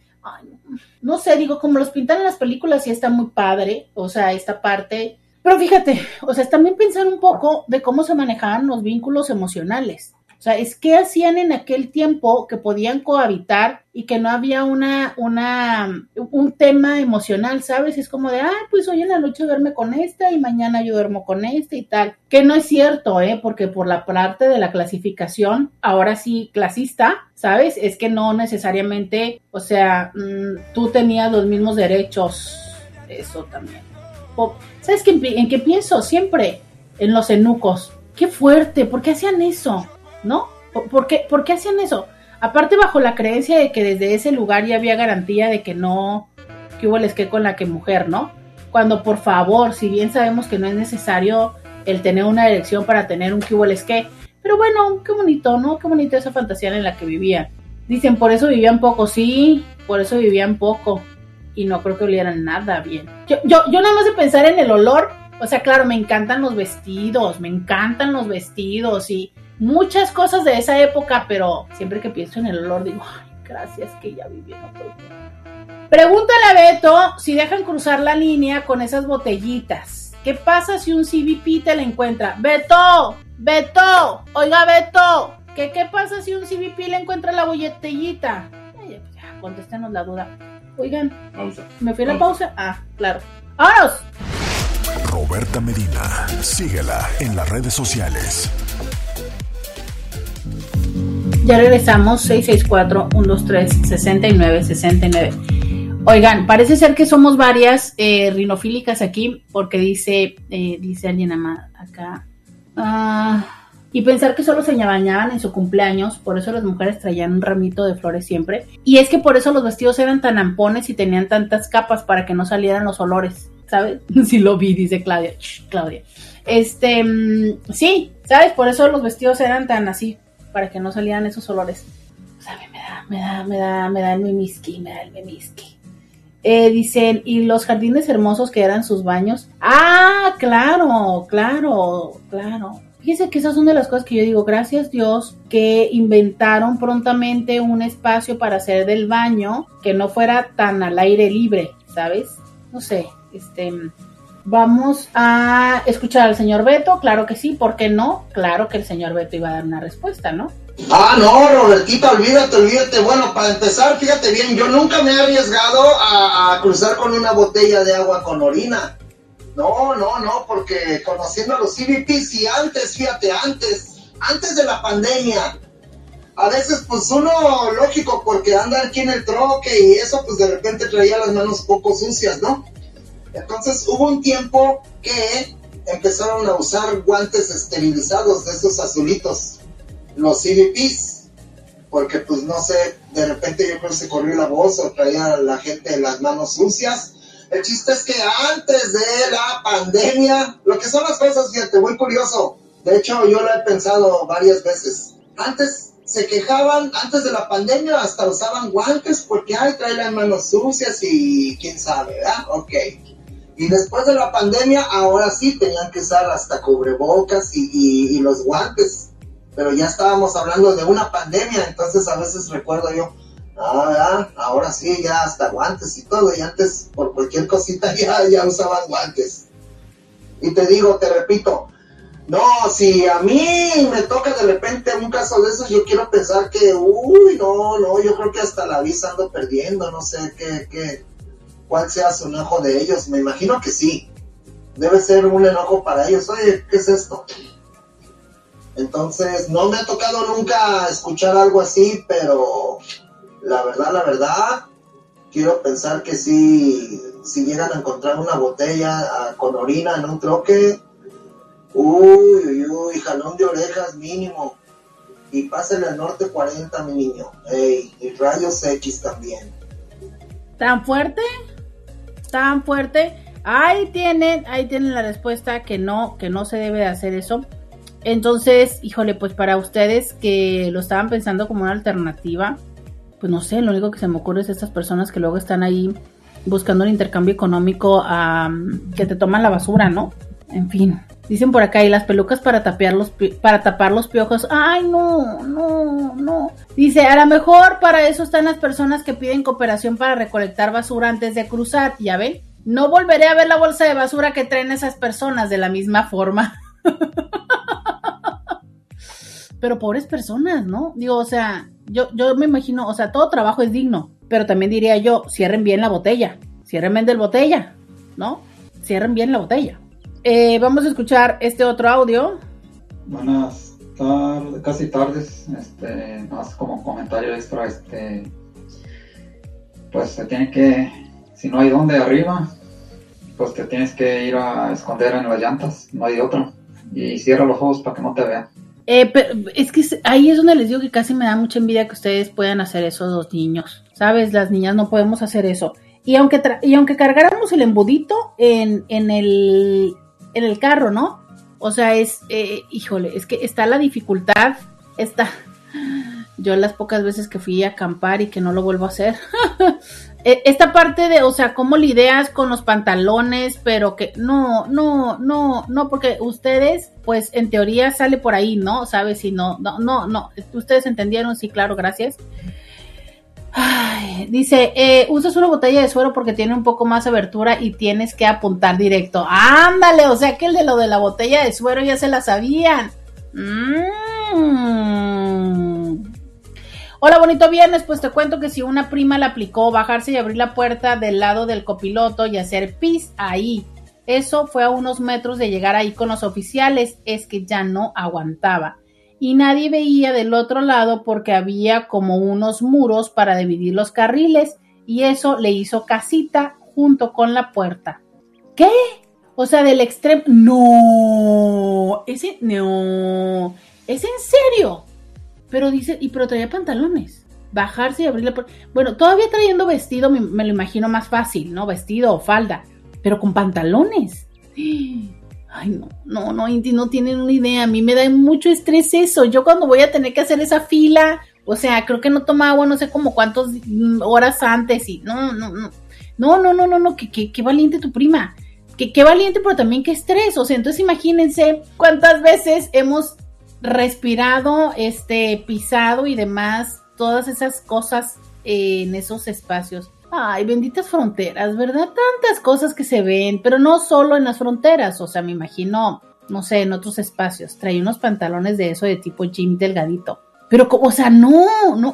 No sé, digo, como los pintan en las películas, sí está muy padre. O sea, esta parte. Pero fíjate, o sea, también pensar un poco de cómo se manejaban los vínculos emocionales. O sea, es que hacían en aquel tiempo que podían cohabitar y que no había una, una, un tema emocional, ¿sabes? Es como de, ah, pues hoy en la noche duerme con esta y mañana yo duermo con este y tal. Que no es cierto, ¿eh? Porque por la parte de la clasificación, ahora sí clasista, ¿sabes? Es que no necesariamente, o sea, mm, tú tenías los mismos derechos. Eso también. ¿Sabes qué, en qué pienso? Siempre en los enucos. Qué fuerte, ¿por qué hacían eso? ¿no? ¿Por qué, ¿Por qué hacían eso? Aparte bajo la creencia de que desde ese lugar ya había garantía de que no, que hubo el esqué con la que mujer, ¿no? Cuando por favor, si bien sabemos que no es necesario el tener una erección para tener un que hubo el pero bueno, qué bonito, ¿no? Qué bonito esa fantasía en la que vivían. Dicen, por eso vivían poco, sí, por eso vivían poco. Y no creo que olieran nada bien. Yo, yo, yo nada más de pensar en el olor, o sea, claro, me encantan los vestidos, me encantan los vestidos y muchas cosas de esa época, pero siempre que pienso en el olor digo, ay, gracias que ya viví en otro Pregúntale a Beto si dejan cruzar la línea con esas botellitas. ¿Qué pasa si un CBP te la encuentra? Beto, Beto, oiga Beto, ¿qué, qué pasa si un CBP le encuentra la botellita? Pues ya, la duda. Oigan, pausa. ¿me fui a la pausa? Ah, claro. ¡Vámonos! Roberta Medina, síguela en las redes sociales. Ya regresamos, 664-123-6969. Oigan, parece ser que somos varias eh, rinofílicas aquí, porque dice, eh, dice alguien acá. Ah, y pensar que solo se bañaban en su cumpleaños, por eso las mujeres traían un ramito de flores siempre. Y es que por eso los vestidos eran tan ampones y tenían tantas capas para que no salieran los olores, ¿sabes? Si lo vi, dice Claudia. Claudia. Este, mm, sí, ¿sabes? Por eso los vestidos eran tan así, para que no salieran esos olores. Me da, me da, me da, me da el mimiski, me da el mimiski. Eh, dicen, y los jardines hermosos que eran sus baños. Ah, claro, claro, claro. Fíjense que esas son de las cosas que yo digo, gracias Dios que inventaron prontamente un espacio para hacer del baño que no fuera tan al aire libre, ¿sabes? No sé, este, Vamos a escuchar al señor Beto, claro que sí, ¿por qué no? Claro que el señor Beto iba a dar una respuesta, ¿no? Ah, no, Robertita, olvídate, olvídate. Bueno, para empezar, fíjate bien, yo nunca me he arriesgado a, cruzar con una botella de agua con orina. No, no, no, porque conociendo a los CBPs y antes, fíjate, antes, antes de la pandemia, a veces pues uno, lógico, porque anda aquí en el troque y eso, pues de repente traía las manos poco sucias, ¿no? Entonces hubo un tiempo que empezaron a usar guantes esterilizados de esos azulitos, los CVPs, porque pues no sé, de repente yo creo que se corrió la voz o traía la gente las manos sucias. El chiste es que antes de la pandemia, lo que son las cosas, fíjate, muy curioso. De hecho, yo lo he pensado varias veces. Antes se quejaban, antes de la pandemia, hasta usaban guantes porque, ay, trae las manos sucias y quién sabe, ¿verdad? Ok. Y después de la pandemia, ahora sí tenían que usar hasta cubrebocas y, los guantes. Pero ya estábamos hablando de una pandemia, entonces a veces recuerdo yo, ah, ahora sí, ya hasta guantes y todo. Y antes, por cualquier cosita, ya, ya usaban guantes. Y te digo, te repito, no, si a mí me toca de repente un caso de esos, yo quiero pensar que, uy, no, no, yo creo que hasta la visa ando perdiendo, no sé qué, qué, cuál sea su enojo de ellos. Me imagino que sí. Debe ser un enojo para ellos. Oye, ¿qué es esto? Entonces, no me ha tocado nunca escuchar algo así, pero la verdad, la verdad, quiero pensar que si, llegan a encontrar una botella ah, con orina en un troque, uy, uy, uy, jalón de orejas mínimo. Y pásale al norte 40, mi niño. Ey, y rayos X también. ¿Tan fuerte? ¿Tan fuerte? Ahí tienen, ahí tienen la respuesta que no, que no se debe de hacer eso. Entonces, híjole, pues para ustedes que lo estaban pensando como una alternativa, pues no sé, lo único que se me ocurre es estas personas que luego están ahí buscando un intercambio económico que te toman la basura, ¿no? En fin, dicen por acá, y las pelucas para, tapear los, para tapar los piojos. Ay, no, no, no. Dice, a lo mejor para eso están las personas que piden cooperación para recolectar basura antes de cruzar. Ya ven, no volveré a ver la bolsa de basura que traen esas personas de la misma forma. pero pobres personas, ¿no? Digo, o sea, yo, yo me imagino, o sea, todo trabajo es digno, pero también diría yo, cierren bien la botella, cierren bien la botella, ¿no? Cierren bien la botella. Eh, vamos a escuchar este otro audio. Buenas tardes, casi tardes, este, más como comentario extra, este, pues se tiene que, si no hay donde arriba, pues te tienes que ir a esconder en las llantas, no hay otra, y cierra los ojos para que no te vean. Eh, pero es que ahí es donde les digo que casi me da mucha envidia que ustedes puedan hacer eso dos niños. ¿Sabes? Las niñas no podemos hacer eso. Y aunque, y aunque cargáramos el embudito en, en, el, en el carro, ¿no? O sea, es, eh, híjole, es que está la dificultad, está, yo las pocas veces que fui a acampar y que no lo vuelvo a hacer, esta parte de, o sea, cómo lidias con los pantalones, pero que no, no, no, no, porque ustedes, pues en teoría sale por ahí, ¿no? ¿Sabes? Si no, no, no, no, ustedes entendieron, sí, claro, gracias. Ay, dice, eh, usas una botella de suero porque tiene un poco más abertura y tienes que apuntar directo. Ándale, o sea que el de lo de la botella de suero ya se la sabían. Mmm Hola, bonito viernes. Pues te cuento que si una prima la aplicó bajarse y abrir la puerta del lado del copiloto y hacer pis ahí. Eso fue a unos metros de llegar ahí con los oficiales. Es que ya no aguantaba. Y nadie veía del otro lado porque había como unos muros para dividir los carriles. Y eso le hizo casita junto con la puerta. ¿Qué? O sea, del extremo. No. Ese. No. ¿Es en serio? Pero dice, y pero traía pantalones. Bajarse y abrirle. Bueno, todavía trayendo vestido me, lo imagino más fácil, ¿no? Vestido o falda. Pero con pantalones. Ay, no, no, no, Inti, no tienen una idea. A mí me da mucho estrés eso. Yo cuando voy a tener que hacer esa fila, o sea, creo que no toma agua, no sé como cuántas horas antes y no, no, no. No, no, no, no, no, que, qué valiente tu prima. Que qué valiente, pero también qué estrés. O sea, entonces imagínense cuántas veces hemos respirado, este, pisado y demás, todas esas cosas en esos espacios. Ay, benditas fronteras, ¿verdad? Tantas cosas que se ven, pero no solo en las fronteras, o sea, me imagino, no sé, en otros espacios. Trae unos pantalones de eso de tipo Jim delgadito. Pero, o sea, no, no.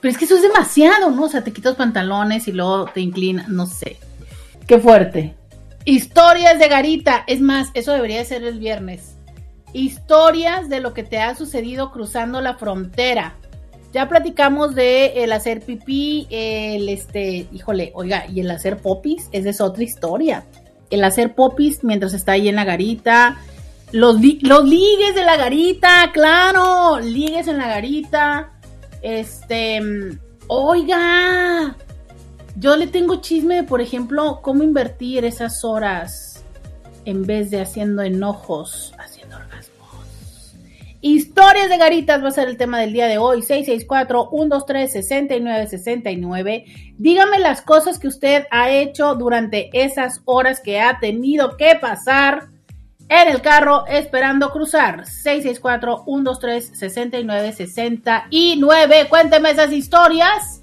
Pero es que eso es demasiado, ¿no? O sea, te quitas pantalones y luego te inclinas, no sé. Qué fuerte. Historias de Garita. Es más, eso debería ser el viernes historias de lo que te ha sucedido cruzando la frontera. Ya platicamos de el hacer pipí, el este, híjole, oiga, y el hacer popis, esa es otra historia. El hacer popis mientras está ahí en la garita, los, los ligues de la garita, claro, ligues en la garita. Este, oiga, yo le tengo chisme por ejemplo, cómo invertir esas horas en vez de haciendo enojos, Historias de garitas va a ser el tema del día de hoy. 664-123-6969. Dígame las cosas que usted ha hecho durante esas horas que ha tenido que pasar en el carro esperando cruzar. 664-123-6969. Cuénteme esas historias.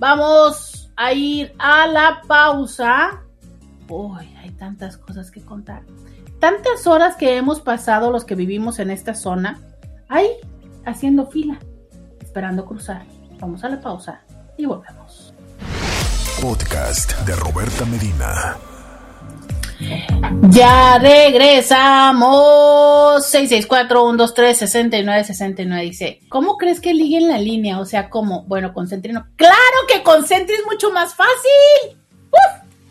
Vamos a ir a la pausa. Uy, hay tantas cosas que contar tantas horas que hemos pasado los que vivimos en esta zona, ahí haciendo fila, esperando cruzar. Vamos a la pausa y volvemos. Podcast de Roberta Medina. Ya regresamos. 664-123-6969 dice, ¿cómo crees que ligue en la línea? O sea, ¿cómo? Bueno, con Sentry no. ¡Claro que con Sentry es mucho más fácil!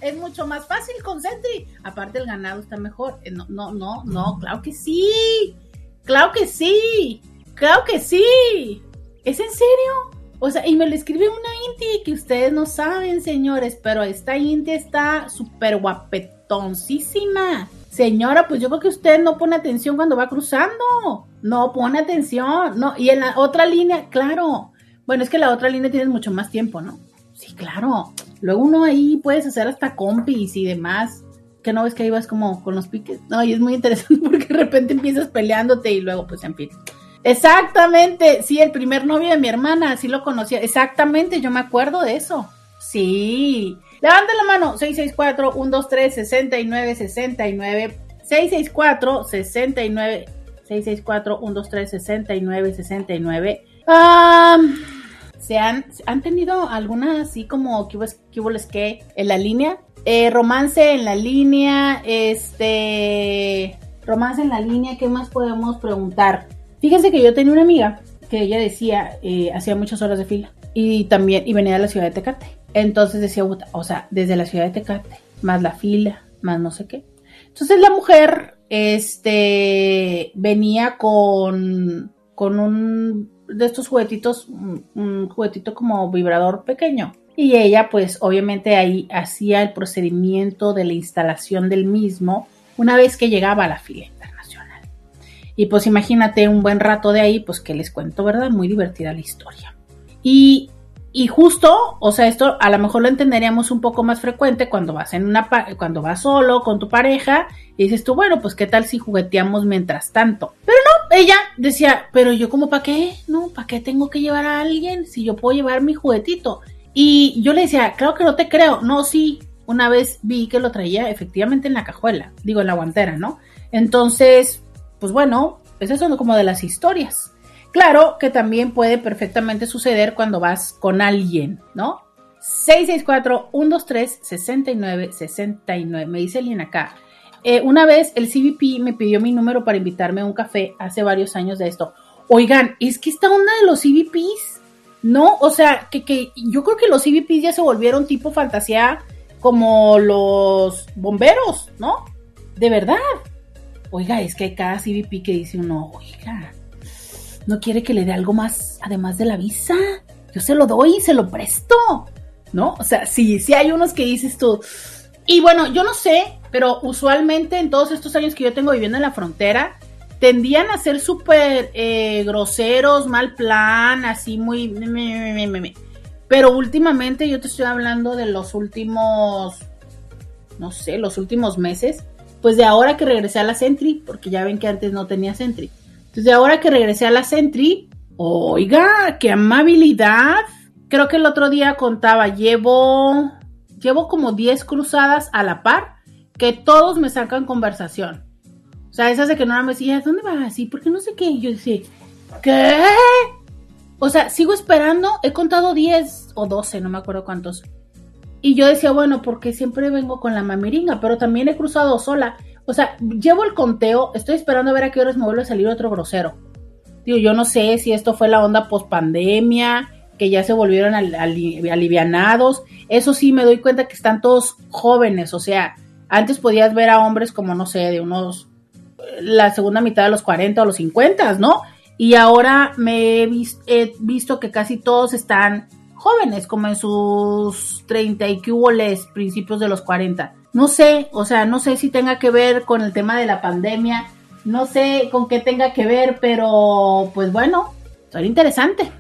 Es mucho más fácil con Sentry. Aparte el ganado está mejor. Eh, No, no, no, no, claro que sí. Claro que sí. Claro que sí. ¿Es en serio? O sea, y me lo escribe una Inti que ustedes no saben, señores, pero esta Inti está súper guapetoncísima. Señora, pues yo creo que usted no pone atención cuando va cruzando. No pone atención. No, y en la otra línea, claro. Bueno, es que la otra línea tienes mucho más tiempo, ¿no? Sí, claro. Luego uno ahí puedes hacer hasta compis y demás. Que no ves que ahí vas como con los piques. No, y es muy interesante porque de repente empiezas peleándote y luego, pues, en fin. Exactamente, sí, el primer novio de mi hermana, sí lo conocía. Exactamente, yo me acuerdo de eso. Sí. Levanta la mano, 664-123-6969. 664-69. 664-123-6969. Ah, ¿Se han, han tenido alguna así como que hubo, les que en la línea? Eh, romance en la línea, este... Romance en la línea, ¿qué más podemos preguntar? Fíjense que yo tenía una amiga que ella decía, eh, hacía muchas horas de fila y también, y venía de la ciudad de Tecate. Entonces decía, "Puta, o sea, desde la ciudad de Tecate, más la fila, más no sé qué. Entonces la mujer, este, venía con, con un de estos juguetitos, un, juguetito como vibrador pequeño. Y ella, pues, obviamente ahí hacía el procedimiento de la instalación del mismo una vez que llegaba a la fila internacional. Y pues imagínate un buen rato de ahí, pues que les cuento, ¿verdad? Muy divertida la historia. Y, y justo, o sea, esto a lo mejor lo entenderíamos un poco más frecuente cuando vas en una cuando vas solo con tu pareja y dices tú, bueno, pues qué tal si jugueteamos mientras tanto. Pero no, ella decía, pero yo como para qué? No, ¿para qué tengo que llevar a alguien si yo puedo llevar mi juguetito? Y yo le decía, creo que no te creo. No, sí, una vez vi que lo traía efectivamente en la cajuela, digo en la guantera, ¿no? Entonces, pues bueno, esas son como de las historias. Claro que también puede perfectamente suceder cuando vas con alguien, ¿no? 664-123-6969. Me dice alguien acá. Eh, una vez el CBP me pidió mi número para invitarme a un café hace varios años de esto. Oigan, es que esta onda de los CBPs, ¿no? O sea, que, que yo creo que los CBPs ya se volvieron tipo fantasía como los bomberos, ¿no? De verdad. Oiga, es que hay cada CBP que dice uno, oiga, no quiere que le dé algo más además de la visa. Yo se lo doy se lo presto, ¿no? O sea, sí, sí hay unos que dices tú. Y bueno, yo no sé, pero usualmente en todos estos años que yo tengo viviendo en la frontera, tendían a ser súper eh, groseros, mal plan, así muy... Pero últimamente yo te estoy hablando de los últimos, no sé, los últimos meses, pues de ahora que regresé a la Sentry, porque ya ven que antes no tenía Sentry. Entonces ahora que regresé a la Sentry, oiga, qué amabilidad. Creo que el otro día contaba, llevo, llevo como 10 cruzadas a la par, que todos me sacan conversación. O sea, esas de que no me decía, ¿dónde vas? ¿Y por qué no sé qué? Y yo decía, ¿qué? O sea, sigo esperando, he contado 10 o 12, no me acuerdo cuántos. Y yo decía, bueno, porque siempre vengo con la mamiringa, pero también he cruzado sola. O sea, llevo el conteo, estoy esperando a ver a qué horas me vuelve a salir otro grosero. Digo, yo no sé si esto fue la onda post pandemia, que ya se volvieron al- ali- alivianados. Eso sí, me doy cuenta que están todos jóvenes. O sea, antes podías ver a hombres como, no sé, de unos, la segunda mitad de los 40 o los 50, ¿no? Y ahora me he, he visto que casi todos están jóvenes, como en sus 30 y cuboles, principios de los 40. No sé, o sea, no sé si tenga que ver con el tema de la pandemia, no sé con qué tenga que ver, pero pues bueno, suena interesante,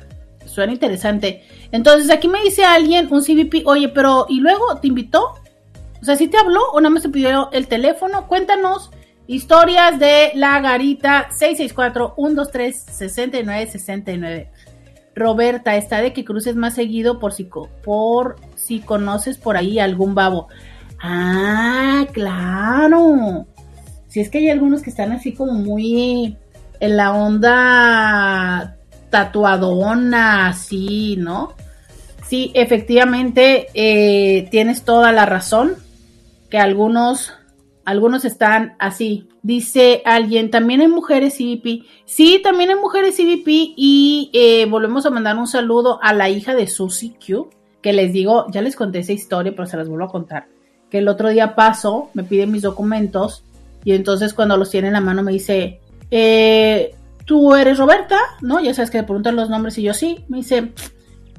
suena interesante. Entonces aquí me dice alguien, un CVP, oye, pero ¿y luego te invitó? O sea, ¿sí te habló o nada más te pidió el teléfono? Cuéntanos historias de la garita 664-123-6969. Roberta, está de que cruces más seguido por si, por si conoces por ahí algún babo. Ah, claro. Si es que hay algunos que están así como muy en la onda tatuadona, así, ¿no? Sí, efectivamente, eh, tienes toda la razón. Que algunos algunos están así. Dice alguien, también hay mujeres CVP. Sí, también hay mujeres CVP y eh, volvemos a mandar un saludo a la hija de Susie Q, que les digo, ya les conté esa historia, pero se las vuelvo a contar. Que el otro día paso, me pide mis documentos y entonces cuando los tiene en la mano me dice, eh, ¿tú eres Roberta? ¿No? Ya sabes que le preguntan los nombres y yo sí. Me dice,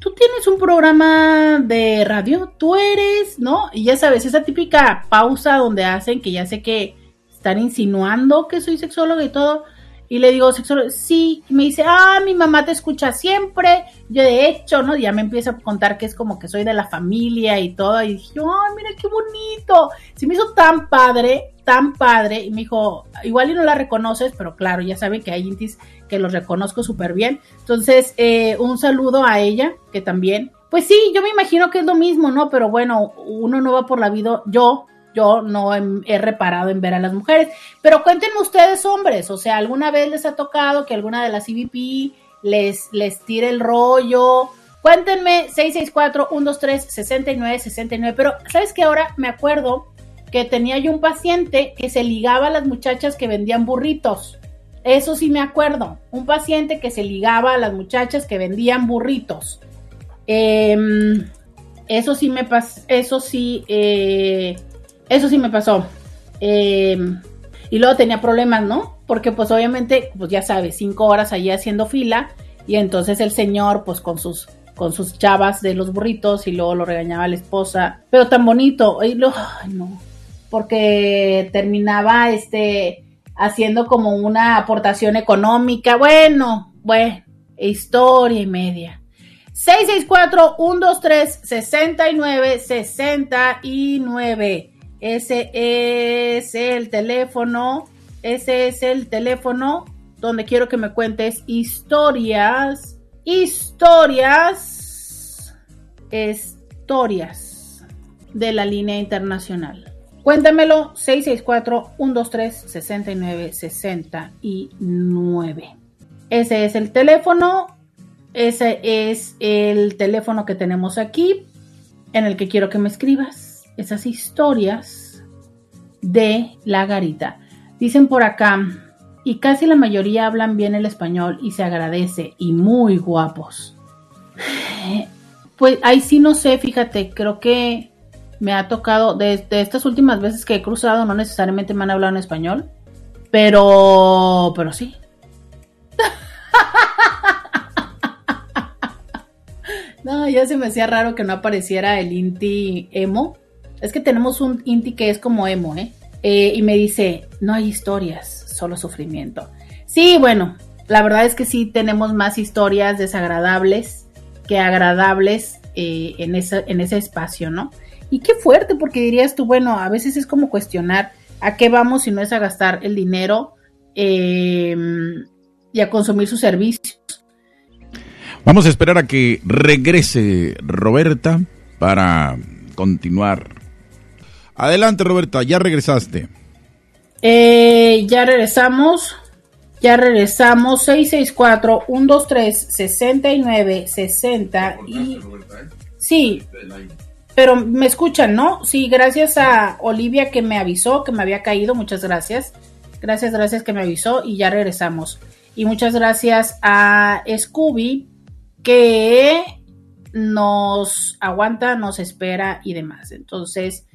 tú tienes un programa de radio, tú eres, ¿no? Y ya sabes, esa típica pausa donde hacen que ya sé que están insinuando que soy sexóloga y todo. Y le digo, sexóloga, sí, y me dice, ah, mi mamá te escucha siempre. Yo, de hecho, ¿no? Ya me empieza a contar que es como que soy de la familia y todo. Y dije, ay, mira qué bonito. Se me hizo tan padre, tan padre. Y me dijo, igual y no la reconoces, pero claro, ya saben que hay intis que los reconozco súper bien. Entonces, eh, un saludo a ella, que también. Pues sí, yo me imagino que es lo mismo, ¿no? Pero bueno, uno no va por la vida, yo yo no he, reparado en ver a las mujeres. Pero cuéntenme ustedes, hombres, o sea, ¿alguna vez les ha tocado que alguna de las CBP les, les tire el rollo? Cuéntenme 664-123-6969. Pero, ¿sabes qué? Ahora me acuerdo que tenía yo un paciente que se ligaba a las muchachas que vendían burritos. Eso sí me acuerdo. Un paciente que se ligaba a las muchachas que vendían burritos. Em, eso sí me pasó. Eso sí. Eh, eso sí me pasó. Em, y luego tenía problemas, ¿no? Porque pues obviamente, pues ya sabes, cinco horas allí haciendo fila y entonces el señor pues con sus con sus chavas de los burritos y luego lo regañaba la esposa, pero tan bonito, y luego, ay, no, porque terminaba este haciendo como una aportación económica, bueno, bueno, historia y media. 664-123-69-69. Ese es el teléfono, ese es el teléfono donde quiero que me cuentes historias, historias, historias de la línea internacional. Cuéntamelo 664-123-6969. Ese es el teléfono, ese es el teléfono que tenemos aquí en el que quiero que me escribas esas historias de la garita. Dicen por acá, y casi la mayoría hablan bien el español y se agradece, y muy guapos. Pues ahí sí no sé, fíjate, creo que me ha tocado, de, estas últimas veces que he cruzado, no necesariamente me han hablado en español, pero, pero sí. no, ya se me hacía raro que no apareciera el Inti emo es que tenemos un Inti que es como emo, ¿eh? ¿eh? Y me dice, no hay historias, solo sufrimiento. Sí, bueno, la verdad es que sí tenemos más historias desagradables que agradables eh, en, en ese espacio, ¿no? Y qué fuerte, porque dirías tú, bueno, a veces es como cuestionar a qué vamos si no es a gastar el dinero em, y a consumir sus servicios. Vamos a esperar a que regrese Roberta para continuar Adelante, Roberta, ya regresaste. Eh, ya regresamos. Ya regresamos. 664-123-6960. Y... Sí. Pero me escuchan, ¿no? Sí, gracias a Olivia que me avisó que me había caído. Muchas gracias. Gracias, gracias que me avisó. Y ya regresamos. Y muchas gracias a Scooby que nos aguanta, nos espera y demás. Entonces,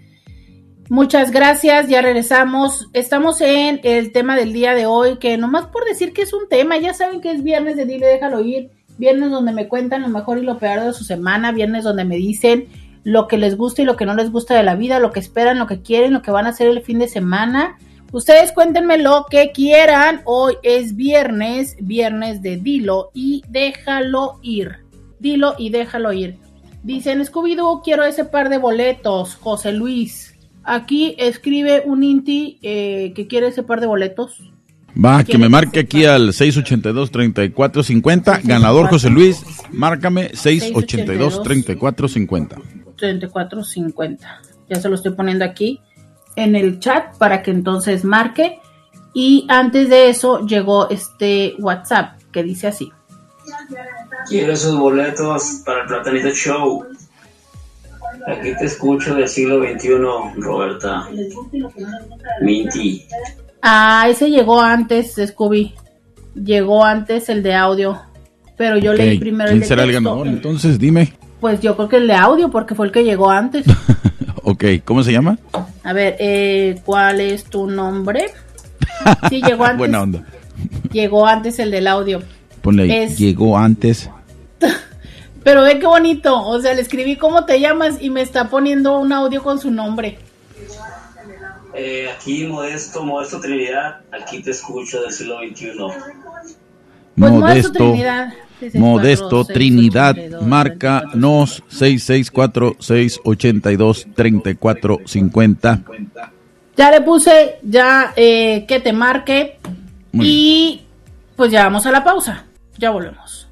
Muchas gracias, ya regresamos. Estamos en el tema del día de hoy, que nomás por decir que es un tema, ya saben que es viernes de Dile, déjalo ir. Viernes donde me cuentan lo mejor y lo peor de su semana, viernes donde me dicen lo que les gusta y lo que no les gusta de la vida, lo que esperan, lo que quieren, lo que van a hacer el fin de semana. Ustedes cuéntenme lo que quieran. Hoy es viernes, viernes de Dilo y déjalo ir. Dilo y déjalo ir. Dicen, Scooby-Doo, quiero ese par de boletos, José Luis. Aquí escribe un Inti eh, que quiere ese par de boletos. Va, que me marque aquí al 682-3450. Ganador José Luis, márcame 682-3450. 3450. Ya se lo estoy poniendo aquí en el chat para que entonces marque. Y antes de eso llegó este WhatsApp que dice así. Quiero esos boletos para el Platanito Show. Aquí te escucho del siglo XXI, Roberta. Minty. Ah, ese llegó antes, Scooby. Llegó antes el de audio. Pero yo leí primero el ¿Quién de será el ganador? Entonces, dime. Pues yo creo que el de audio, porque fue el que llegó antes. Ok, ¿cómo se llama? A ver, eh, ¿cuál es tu nombre? Sí, llegó antes. Buena onda. Llegó antes el del audio. Ponle ahí. Es- Llegó antes. Pero ve qué bonito. O sea, le escribí cómo te llamas y me está poniendo un audio con su nombre. Eh, aquí Modesto, Modesto Trinidad, aquí te escucho del siglo XXI. Pues Modesto Modesto. Trinidad. seis, seis, Modesto cuatro, seis, Trinidad, ochenta y dos, márcanos 664-682-3450. Ya le puse, ya eh, que te marque. Muy y pues ya vamos a la pausa. Ya volvemos.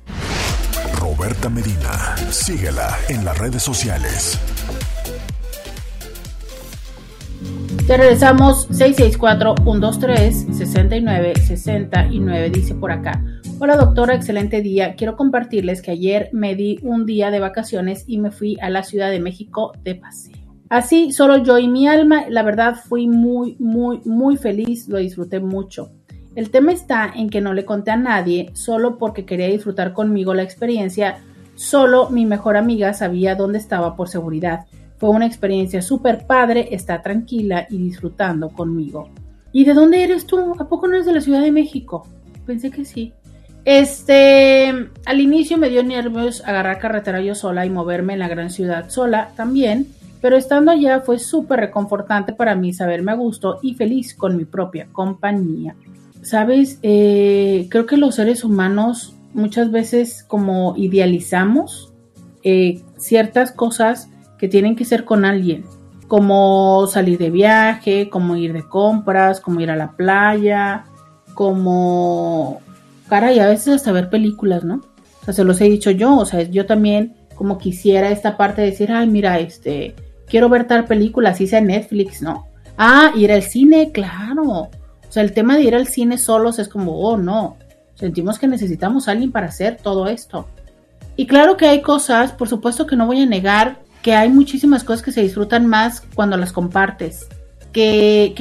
Roberta Medina. Síguela en las redes sociales. Ya regresamos 664-123-6969, dice por acá. Hola doctora, excelente día. Quiero compartirles que ayer me di un día de vacaciones y me fui a la Ciudad de México de paseo. Así, solo yo y mi alma, la verdad fui muy, muy, muy feliz, lo disfruté mucho. El tema está en que no le conté a nadie, solo porque quería disfrutar conmigo la experiencia, solo mi mejor amiga sabía dónde estaba por seguridad. Fue una experiencia súper padre, está tranquila y disfrutando conmigo. ¿Y de dónde eres tú? ¿A poco no eres de la Ciudad de México? Pensé que sí. Este, al inicio me dio nervios agarrar carretera yo sola y moverme en la gran ciudad sola también, pero estando allá fue súper reconfortante para mí saberme a gusto y feliz con mi propia compañía. Sabes, Eh, creo que los seres humanos muchas veces como idealizamos eh, ciertas cosas que tienen que ser con alguien, como salir de viaje, como ir de compras, como ir a la playa, como, caray, a veces hasta ver películas, ¿no? O sea, se los he dicho yo, o sea, yo también como quisiera esta parte de decir, ay, mira, este, quiero ver tal película, así sea Netflix, ¿no? Ah, ir al cine, claro. El tema de ir al cine solos es como, oh, no, sentimos que necesitamos a alguien para hacer todo esto. Y claro que hay cosas, por supuesto que no voy a negar que hay muchísimas cosas que se disfrutan más cuando las compartes. Que,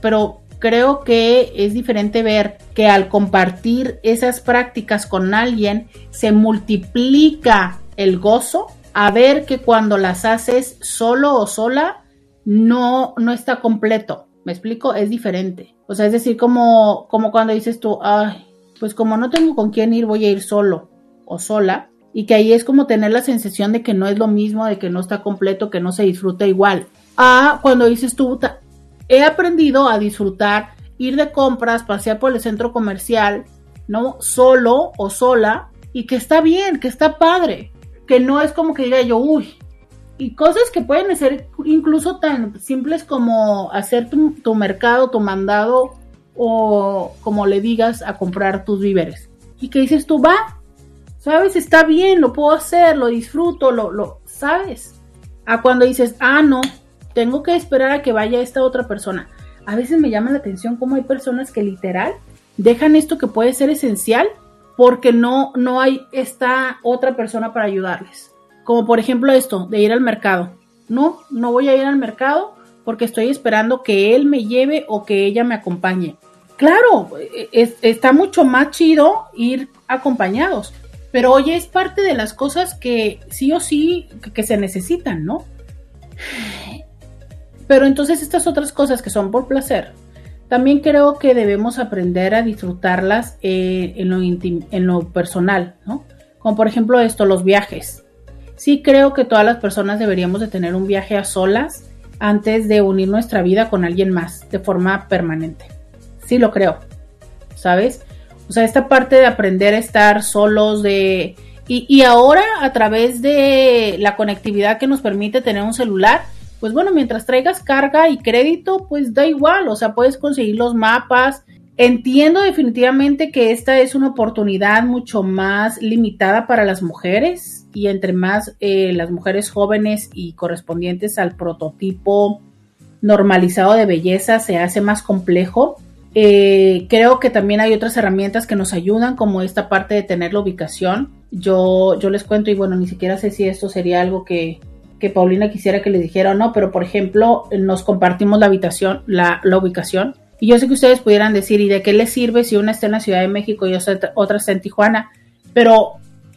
pero creo que es diferente ver que al compartir esas prácticas con alguien se multiplica el gozo a ver que cuando las haces solo o sola no, no está completo. ¿Me explico? Es diferente. O sea, es decir, como, como cuando dices tú, ay, pues como no tengo con quién ir, voy a ir solo o sola. Y que ahí es como tener la sensación de que no es lo mismo, de que no está completo, que no se disfruta igual. A cuando dices tú, "Ta- he aprendido a disfrutar, ir de compras, pasear por el centro comercial, ¿no? Solo o sola, y que está bien, que está padre, que no es como que diga yo, uy, y cosas que pueden ser incluso tan simples como hacer tu, mercado, tu mandado, o como le digas a comprar tus víveres. Y que dices tú, va, ¿sabes? Está bien, lo puedo hacer, lo disfruto, lo, lo, ¿sabes? A cuando dices, ah, no, tengo que esperar a que vaya esta otra persona. A veces me llama la atención cómo hay personas que literal dejan esto que puede ser esencial porque no, no hay esta otra persona para ayudarles. Como por ejemplo esto, de ir al mercado. No, no voy a ir al mercado porque estoy esperando que él me lleve o que ella me acompañe. Claro, es- está mucho más chido ir acompañados, pero oye, es parte de las cosas que sí o sí que, se necesitan, ¿no? Pero entonces estas otras cosas que son por placer, también creo que debemos aprender a disfrutarlas eh, en, lo en lo personal, ¿no? Como por ejemplo esto, los viajes. Sí creo que todas las personas deberíamos de tener un viaje a solas antes de unir nuestra vida con alguien más de forma permanente. Sí lo creo, ¿sabes? O sea, esta parte de aprender a estar solos, de... Y, y ahora a través de la conectividad que nos permite tener un celular, pues bueno, mientras traigas carga y crédito, pues da igual, o sea, puedes conseguir los mapas. Entiendo definitivamente que esta es una oportunidad mucho más limitada para las mujeres y entre más eh, las mujeres jóvenes y correspondientes al prototipo normalizado de belleza se hace más complejo. Eh, creo que también hay otras herramientas que nos ayudan, como esta parte de tener la ubicación. Yo, yo les cuento, y bueno, ni siquiera sé si esto sería algo que, que Paulina quisiera que le dijera o no, pero por ejemplo, nos compartimos la habitación, la, la ubicación. Y yo sé que ustedes pudieran decir, ¿y de qué les sirve si una está en la Ciudad de México y otra está en Tijuana? Pero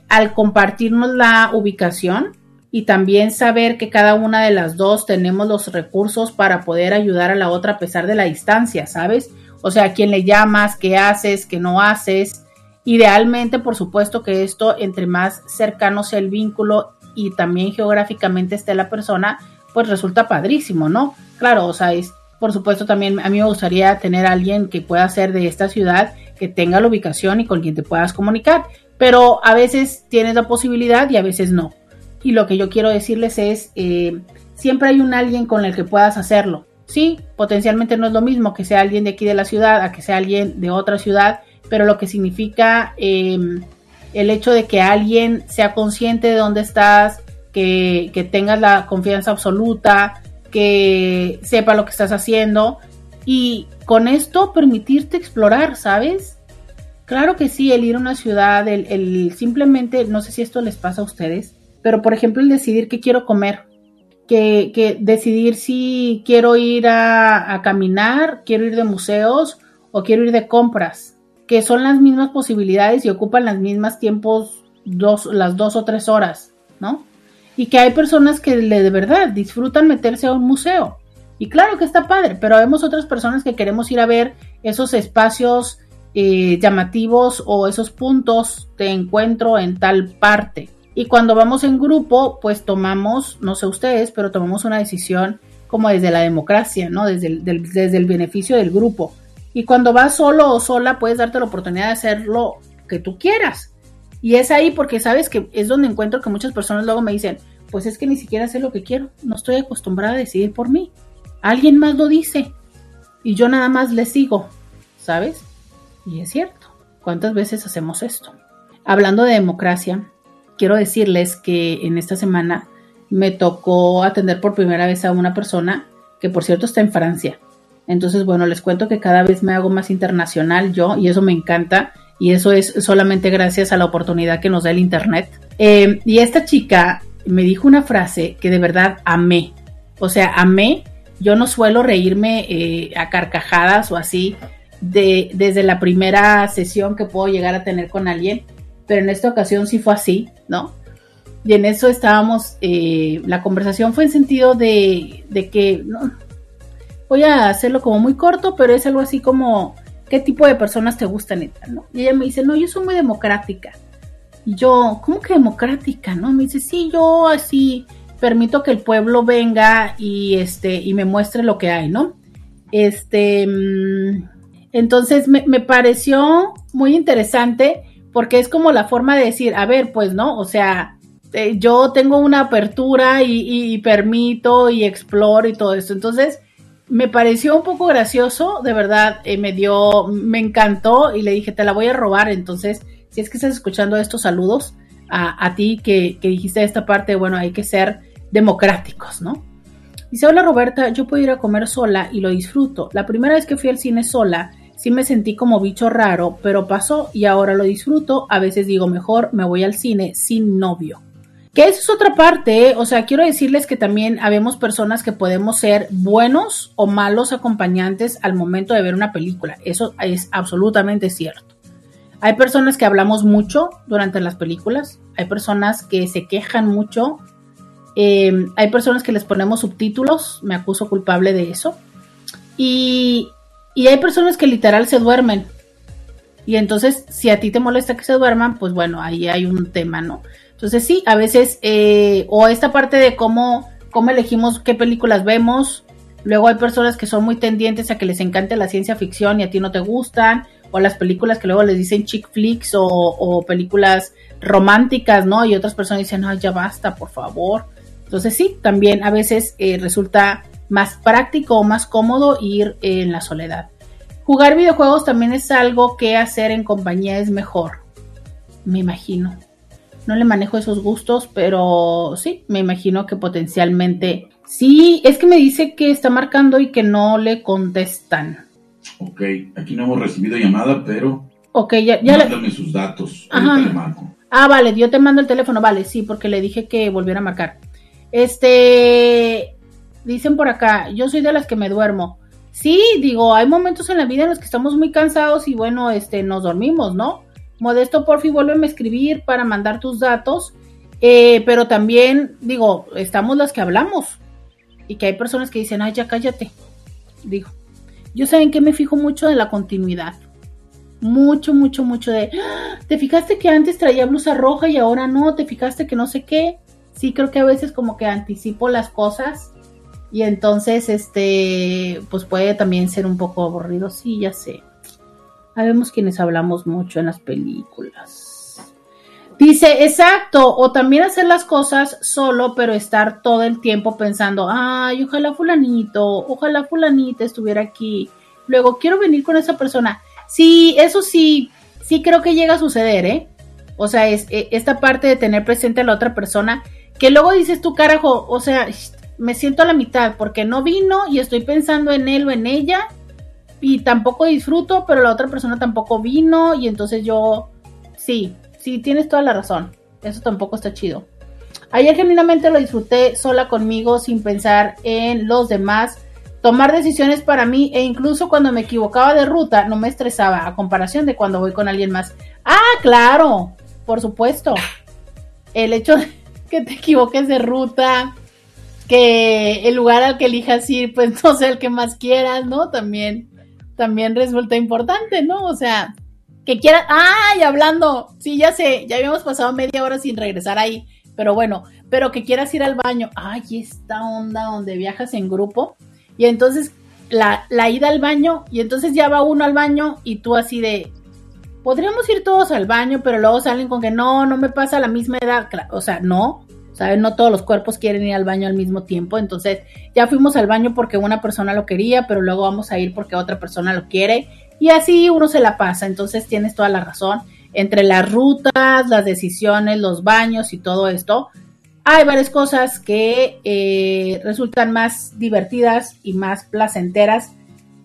al compartirnos la ubicación y también saber que cada una de las dos tenemos los recursos para poder ayudar a la otra a pesar de la distancia, ¿sabes? O sea, quién le llamas, qué haces, qué no haces. Idealmente, por supuesto que esto, entre más cercano sea el vínculo y también geográficamente esté la persona, pues resulta padrísimo, ¿no? Claro, o sea, es, por supuesto también a mí me gustaría tener a alguien que pueda ser de esta ciudad, que tenga la ubicación y con quien te puedas comunicar, pero a veces tienes la posibilidad y a veces no. Y lo que yo quiero decirles es, eh, siempre hay un alguien con el que puedas hacerlo. Sí, potencialmente no es lo mismo que sea alguien de aquí de la ciudad a que sea alguien de otra ciudad, pero lo que significa em, el hecho de que alguien sea consciente de dónde estás, que, que tengas la confianza absoluta, que sepa lo que estás haciendo y con esto permitirte explorar, ¿sabes? Claro que sí, el ir a una ciudad, el, simplemente, no sé si esto les pasa a ustedes, pero por ejemplo el decidir qué quiero comer, que, que decidir si quiero ir a, a, caminar, quiero ir de museos o quiero ir de compras, que son las mismas posibilidades y ocupan las mismas tiempos, dos, las dos o tres horas, ¿no? Y que hay personas que de verdad disfrutan meterse a un museo. Y claro que está padre, pero vemos otras personas que queremos ir a ver esos espacios eh, llamativos o esos puntos de encuentro en tal parte. Y cuando vamos en grupo, pues tomamos, no sé ustedes, pero tomamos una decisión como desde la democracia, ¿no? Desde desde el beneficio del grupo. Y cuando vas solo o sola, puedes darte la oportunidad de hacer lo que tú quieras. Y es ahí porque sabes que es donde encuentro que muchas personas luego me dicen, pues es que ni siquiera sé lo que quiero, no estoy acostumbrada a decidir por mí. Alguien más lo dice y yo nada más le sigo, ¿sabes? Y es cierto, ¿cuántas veces hacemos esto? Hablando de democracia, quiero decirles que en esta semana me tocó atender por primera vez a una persona que por cierto está en Francia. Entonces, bueno, les cuento que cada vez me hago más internacional yo y eso me encanta y eso es solamente gracias a la oportunidad que nos da el Internet. Eh, y esta chica me dijo una frase que de verdad amé. O sea, amé. Yo no suelo reírme eh, a carcajadas o así de, desde la primera sesión que puedo llegar a tener con alguien, pero en esta ocasión sí fue así, ¿no? Y en eso estábamos, eh, la conversación fue en sentido de, de que, voy a hacerlo como muy corto, pero es algo así como, ¿qué tipo de personas te gustan? ¿no? Y ella me dice, no, yo soy muy democrática. Y yo, ¿cómo que democrática? ¿No? Me dice, sí, yo así permito que el pueblo venga y este, y me muestre lo que hay, ¿no? Este, mm, entonces me, pareció muy interesante porque es como la forma de decir, a ver, pues no, o sea, eh, yo tengo una apertura y, permito y exploro y todo esto. Entonces me pareció un poco gracioso, de verdad, eh, me dio, me encantó y le dije, te la voy a robar. Entonces, si es que estás escuchando estos saludos a, a ti que, que dijiste esta parte, bueno, hay que ser democráticos, ¿no? Dice, hola Roberta, yo puedo ir a comer sola y lo disfruto. La primera vez que fui al cine sola, sí me sentí como bicho raro, pero pasó y ahora lo disfruto. A veces digo, mejor me voy al cine sin novio. Que eso es otra parte, ¿eh? o sea, quiero decirles que también habemos personas que podemos ser buenos o malos acompañantes al momento de ver una película. Eso es absolutamente cierto. Hay personas que hablamos mucho durante las películas, hay personas que se quejan mucho, eh, hay personas que les ponemos subtítulos, me acuso culpable de eso. Y, y hay personas que literal se duermen. Y entonces, si a ti te molesta que se duerman, pues bueno, ahí hay un tema, ¿no? Entonces sí, a veces, eh, o esta parte de cómo, cómo elegimos qué películas vemos. Luego hay personas que son muy tendientes a que les encante la ciencia ficción y a ti no te gustan. O las películas que luego les dicen chick flicks o, películas románticas, ¿no? Y otras personas dicen, ay, ya basta, por favor. Entonces sí, también a veces eh, resulta más práctico o más cómodo ir en la soledad. Jugar videojuegos también es algo que hacer en compañía es mejor, me imagino. No le manejo esos gustos, pero sí, me imagino que potencialmente sí. Es que me dice que está marcando y que no le contestan. Ok, aquí no hemos recibido llamada, pero. Ok, ya, ya Mándame sus datos. Ah, vale, yo te mando el teléfono, vale, sí, porque le dije que volviera a marcar. Este, dicen por acá, yo soy de las que me duermo. Sí, digo, hay momentos en la vida en los que estamos muy cansados y bueno, este, nos dormimos, ¿no? Modesto, por fin, vuélveme a escribir para mandar tus datos. Eh, pero también, digo, estamos las que hablamos. Y que hay personas que dicen, ay, ya cállate. Digo, yo saben que me fijo mucho de la continuidad. Mucho, mucho, mucho de, ¡Ah! ¿te fijaste que antes traía blusa roja y ahora no? ¿Te fijaste que no sé qué? Sí, creo que a veces como que anticipo las cosas y entonces, este, pues puede también ser un poco aburrido. Sí, ya sé. Sabemos quienes hablamos mucho en las películas. Dice, exacto, o también hacer las cosas solo, pero estar todo el tiempo pensando, ay, ojalá fulanito, ojalá fulanita estuviera aquí. Luego, quiero venir con esa persona. Sí, eso sí, sí creo que llega a suceder, ¿eh? O sea, es, e, esta parte de tener presente a la otra persona, que luego dices tú, carajo, o sea, me siento a la mitad porque no vino y estoy pensando en él o en ella y tampoco disfruto, pero la otra persona tampoco vino y entonces yo, sí, sí, tienes toda la razón. Eso tampoco está chido. Ayer genuinamente lo disfruté sola conmigo sin pensar en los demás, tomar decisiones para mí e incluso cuando me equivocaba de ruta no me estresaba a comparación de cuando voy con alguien más. Ah, claro, por supuesto. El hecho de que te equivoques de ruta, que el lugar al que elijas ir, pues no sea el que más quieras, ¿no? También, también resulta importante, ¿no? O sea, que quieras, ¡ay! Hablando, sí, ya sé, ya habíamos pasado media hora sin regresar ahí, pero bueno, pero que quieras ir al baño, ¡ay! Esta onda donde viajas en grupo, y entonces la, la ida al baño, y entonces ya va uno al baño, y tú así de, podríamos ir todos al baño, pero luego salen con que no, no me pasa la misma edad, o sea, no, ¿saben? No todos los cuerpos quieren ir al baño al mismo tiempo, entonces ya fuimos al baño porque una persona lo quería, pero luego vamos a ir porque otra persona lo quiere y así uno se la pasa, entonces tienes toda la razón. Entre las rutas, las decisiones, los baños y todo esto, hay varias cosas que eh, resultan más divertidas y más placenteras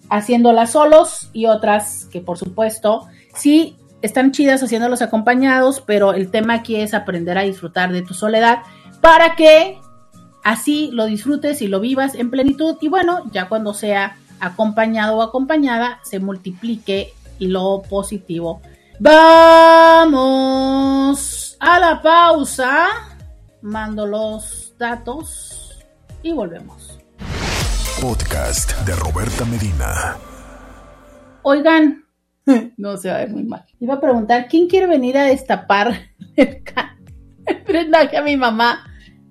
haciéndolas solos y otras que por supuesto sí están chidas haciéndolos acompañados, pero el tema aquí es aprender a disfrutar de tu soledad para que así lo disfrutes y lo vivas en plenitud y bueno, ya cuando sea acompañado o acompañada se multiplique lo positivo. Vamos a la pausa, mando los datos y volvemos. Podcast de Roberta Medina. Oigan, no se va a ver muy mal. Iba a preguntar, ¿quién quiere venir a destapar el, prendaje a mi mamá?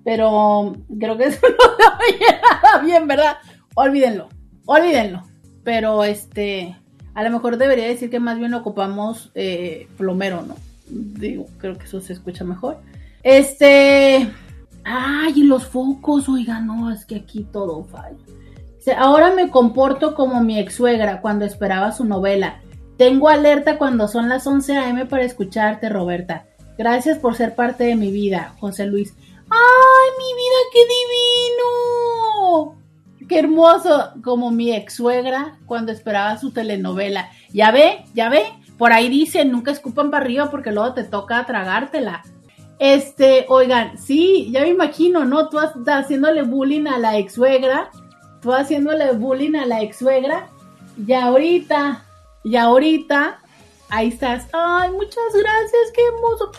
Pero creo que eso no bien, ¿verdad? Olvídenlo, olvídenlo. Pero este, a lo mejor debería decir que más bien ocupamos eh, plomero, ¿no? Digo, creo que eso se escucha mejor. Este, ay, y los focos, oiga, no, es que aquí todo falla. Ahora me comporto como mi ex suegra cuando esperaba su novela. Tengo alerta cuando son las 11 a.m. para escucharte, Roberta. Gracias por ser parte de mi vida, José Luis. ¡Ay, mi vida, qué divino! Qué hermoso, como mi ex suegra cuando esperaba su telenovela. Ya ve, ya ve, por ahí dicen, nunca escupan para arriba porque luego te toca tragártela. Este, oigan, sí, ya me imagino, ¿no? Tú haciéndole bullying a la ex suegra, tú haciéndole bullying a la ex suegra, y ahorita, y ahorita, ahí estás. Ay, muchas gracias, qué hermoso.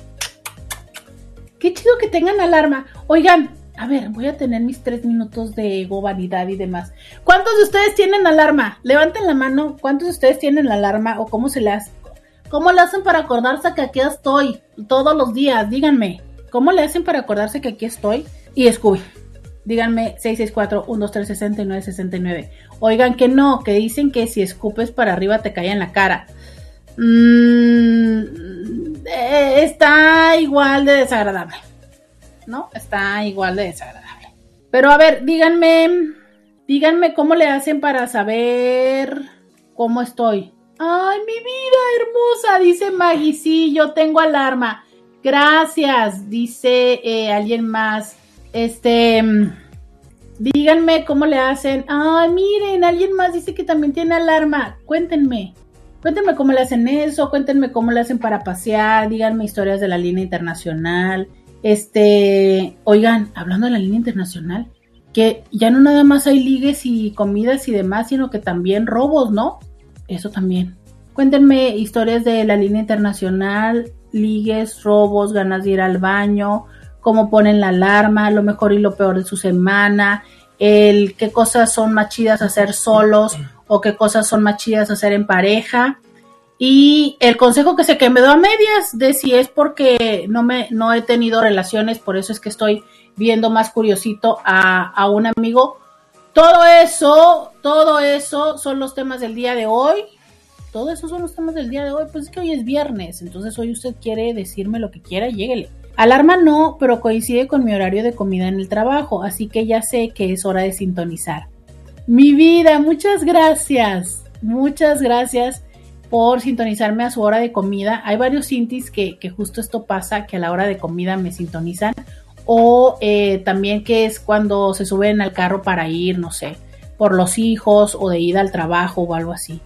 Qué chido que tengan alarma. Oigan, a ver, voy a tener mis tres minutos de ego, vanidad y demás. ¿Cuántos de ustedes tienen alarma? Levanten la mano. ¿Cuántos de ustedes tienen la alarma o cómo se hace? ¿Cómo le hacen para acordarse que aquí estoy todos los días? Díganme. ¿Cómo le hacen para acordarse que aquí estoy? Y Scooby. Díganme 664-123-6969. Oigan que no, que dicen que si escupes para arriba te cae en la cara. Mm, está igual de desagradable. ¿No? Está igual de desagradable. Pero a ver, díganme, díganme cómo le hacen para saber cómo estoy. Ay, mi vida hermosa, dice Maggie, sí, yo tengo alarma. Gracias, dice eh, alguien más. Este, díganme cómo le hacen. Ay, miren, alguien más dice que también tiene alarma. Cuéntenme. Cuéntenme cómo le hacen eso, cuéntenme cómo le hacen para pasear, díganme historias de la línea internacional, Este, oigan, hablando de la línea internacional, que ya no nada más hay ligues y comidas y demás, sino que también robos, ¿no? Eso también. Cuéntenme historias de la línea internacional, ligues, robos, ganas de ir al baño, cómo ponen la alarma, lo mejor y lo peor de su semana, el qué cosas son más chidas hacer solos o qué cosas son más chidas hacer en pareja. Y el consejo que se quedó a medias de si es porque no me no he tenido relaciones, por eso es que estoy viendo más curiosito a, a un amigo. Todo eso, todo eso son los temas del día de hoy. Todo eso son los temas del día de hoy. Pues es que hoy es viernes, entonces hoy usted quiere decirme lo que quiera, lléguele. Alarma no, pero coincide con mi horario de comida en el trabajo, así que ya sé que es hora de sintonizar. Mi vida, muchas gracias. Muchas gracias por sintonizarme a su hora de comida. Hay varios sintis que, que justo esto pasa, que a la hora de comida me sintonizan. O eh, también que es cuando se suben al carro para ir, no sé, por los hijos o de ida al trabajo o algo así.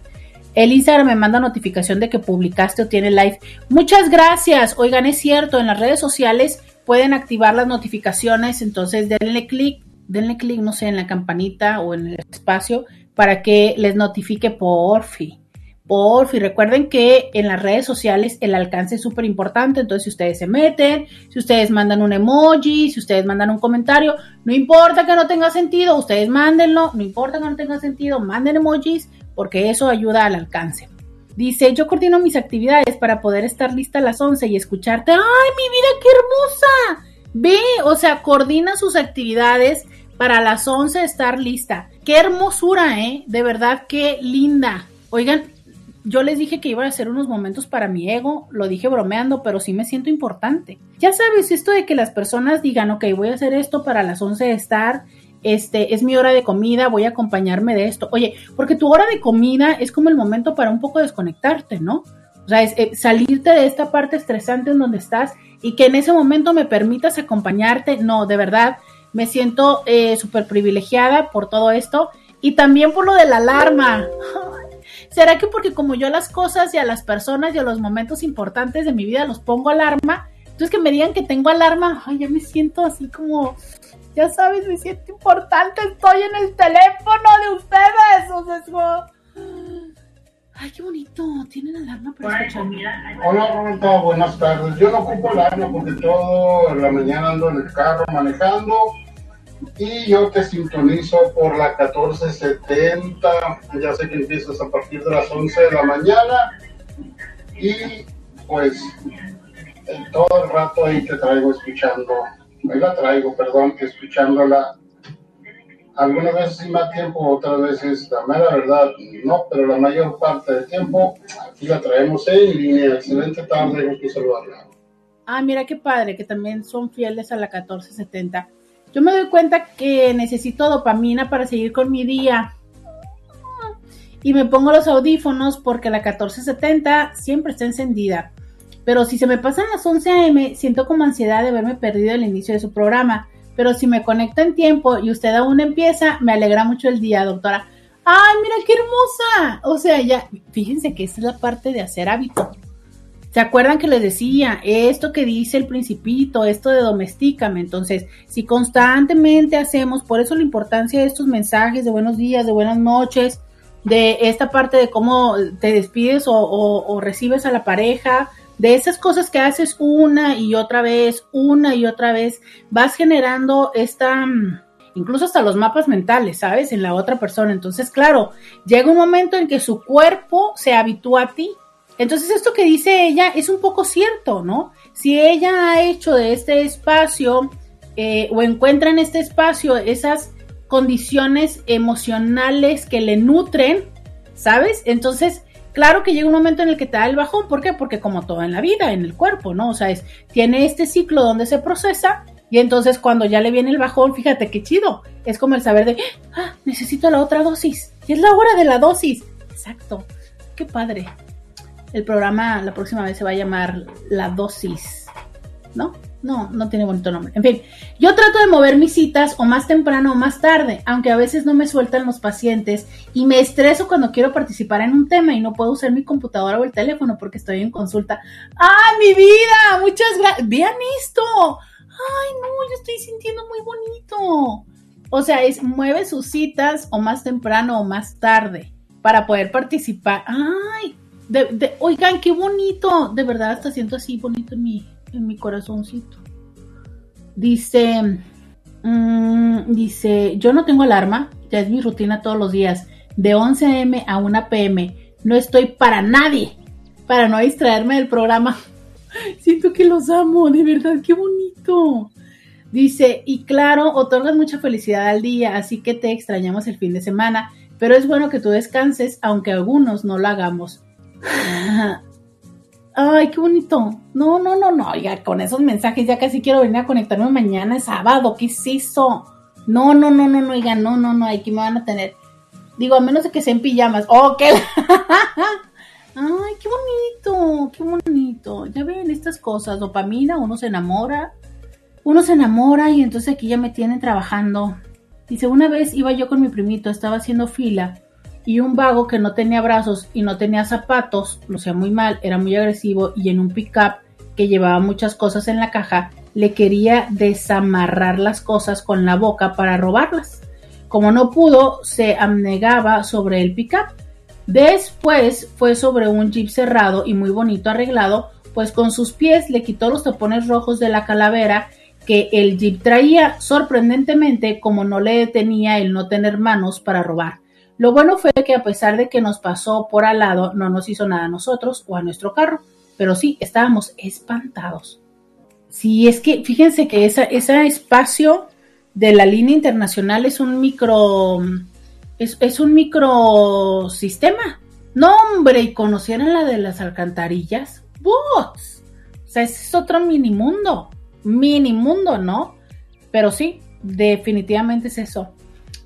El Instagram me manda notificación de que publicaste o tiene live. Muchas gracias. Oigan, es cierto, en las redes sociales pueden activar las notificaciones, entonces denle clic, denle clic, no sé, en la campanita o en el espacio para que les notifique por fin. Por fin, recuerden que en las redes sociales el alcance es súper importante, entonces si ustedes se meten, si ustedes mandan un emoji, si ustedes mandan un comentario, no importa que no tenga sentido, ustedes mándenlo, no importa que no tenga sentido, manden emojis, porque eso ayuda al alcance. Dice, yo coordino mis actividades para poder estar lista a las 11 y escucharte. ¡Ay, mi vida, qué hermosa! Ve, o sea, coordina sus actividades para las 11 estar lista. Qué hermosura, ¿eh? De verdad, qué linda. Oigan, yo les dije que iba a hacer unos momentos para mi ego, lo dije bromeando, pero sí me siento importante. Ya sabes, esto de que las personas digan, ok, voy a hacer esto para las 11 estar este, es mi hora de comida, voy a acompañarme de esto. Oye, porque tu hora de comida es como el momento para un poco desconectarte, ¿no? O sea, eh, salirte de esta parte estresante en donde estás y que en ese momento me permitas acompañarte. No, de verdad, me siento eh, súper privilegiada por todo esto y también por lo de la alarma. ¿Será que porque como yo a las cosas y a las personas y a los momentos importantes de mi vida los pongo alarma? Entonces que me digan que tengo alarma, ay, ya me siento así como ya sabes, me siento importante, estoy en el teléfono de ustedes. O sea, es como... Ay, qué bonito, tienen alarma para escucharme. Hola Roberta, buenas tardes. Yo no ocupo alarma porque todo la mañana ando en el carro manejando y yo te sintonizo por la 1470. Ya sé que empiezas a partir de las 11 de la mañana y pues todo el rato ahí te traigo escuchando ahí la traigo, perdón, escuchándola. Algunas veces sí más tiempo, otras veces, la mera verdad, no, pero la mayor parte del tiempo aquí la traemos en línea. Excelente tarde, gusto saludarla. Ah, mira qué padre, que también son fieles a la 1470. Yo me doy cuenta que necesito dopamina para seguir con mi día. Y me pongo los audífonos porque la 1470 siempre está encendida. Pero si se me pasan las 11 a.m., siento como ansiedad de haberme perdido el inicio de su programa. Pero si me conecto en tiempo y usted aún empieza, me alegra mucho el día, doctora. ¡Ay, mira qué hermosa! O sea, ya, fíjense que esa es la parte de hacer hábito. ¿Se acuerdan que les decía esto que dice el principito, esto de domestícame? Entonces, si constantemente hacemos, por eso la importancia de estos mensajes de buenos días, de buenas noches, de esta parte de cómo te despides o, o recibes a la pareja, de esas cosas que haces una y otra vez, una y otra vez, vas generando esta, mm, incluso hasta los mapas mentales, ¿sabes? En la otra persona. Entonces, claro, llega un momento en que su cuerpo se habitúa a ti. Entonces, esto que dice ella es un poco cierto, ¿no? Si ella ha hecho de este espacio eh, o encuentra en este espacio esas condiciones emocionales que le nutren, ¿sabes? Entonces, Claro que llega un momento en el que te da el bajón, ¿por qué? Porque como todo en la vida, en el cuerpo, ¿no? O sea, es, tiene este ciclo donde se procesa y entonces cuando ya le viene el bajón, fíjate qué chido, es como el saber de, ah, necesito la otra dosis, y es la hora de la dosis. Exacto, qué padre. El programa la próxima vez se va a llamar La Dosis, ¿no? No, no tiene bonito nombre. En fin, yo trato de mover mis citas o más temprano o más tarde, aunque a veces no me sueltan los pacientes y me estreso cuando quiero participar en un tema y no puedo usar mi computadora o el teléfono porque estoy en consulta. ¡Ah, mi vida! Muchas gracias. Vean esto. ay, no, yo estoy sintiendo muy bonito. O sea, es mueve sus citas o más temprano o más tarde para poder participar. Ay, de, oigan, qué bonito. De verdad, hasta siento así bonito en mi, en mi corazoncito. Dice, mm, dice, yo no tengo alarma, ya es mi rutina todos los días, de 11 a.m. a 1 p.m. No estoy para nadie, para no distraerme del programa. Siento que los amo, de verdad, qué bonito. Dice, y claro, otorgas mucha felicidad al día, así que te extrañamos el fin de semana, pero es bueno que tú descanses, aunque algunos no lo hagamos. Ay, qué bonito. No, no, no, no, oiga, con esos mensajes ya casi quiero venir a conectarme mañana, es sábado, ¿qué es eso? No, no, no, no, no, oiga, no, no, no, aquí me van a tener. Digo, a menos de que sean pijamas. ¡Oh, qué! Ay, qué bonito, qué bonito. Ya ven estas cosas, dopamina, uno se enamora, uno se enamora y entonces aquí ya me tienen trabajando. Dice, una vez iba yo con mi primito, estaba haciendo fila y un vago que no tenía brazos y no tenía zapatos, lo hacía muy mal, era muy agresivo y en un pickup que llevaba muchas cosas en la caja, le quería desamarrar las cosas con la boca para robarlas. Como no pudo, se abnegaba sobre el pickup Después fue sobre un jeep cerrado y muy bonito arreglado, pues con sus pies le quitó los tapones rojos de la calavera que el jeep traía, sorprendentemente como no le detenía el no tener manos para robar. Lo bueno fue que a pesar de que nos pasó por al lado, no nos hizo nada a nosotros o a nuestro carro, pero sí, estábamos espantados. Sí, es que fíjense que ese espacio de la línea internacional es un micro es, un microsistema. No, hombre, y conocieran la de las alcantarillas. ¡Bots! O sea, ese es otro mini mundo. Mini mundo, ¿no? Pero sí, definitivamente es eso.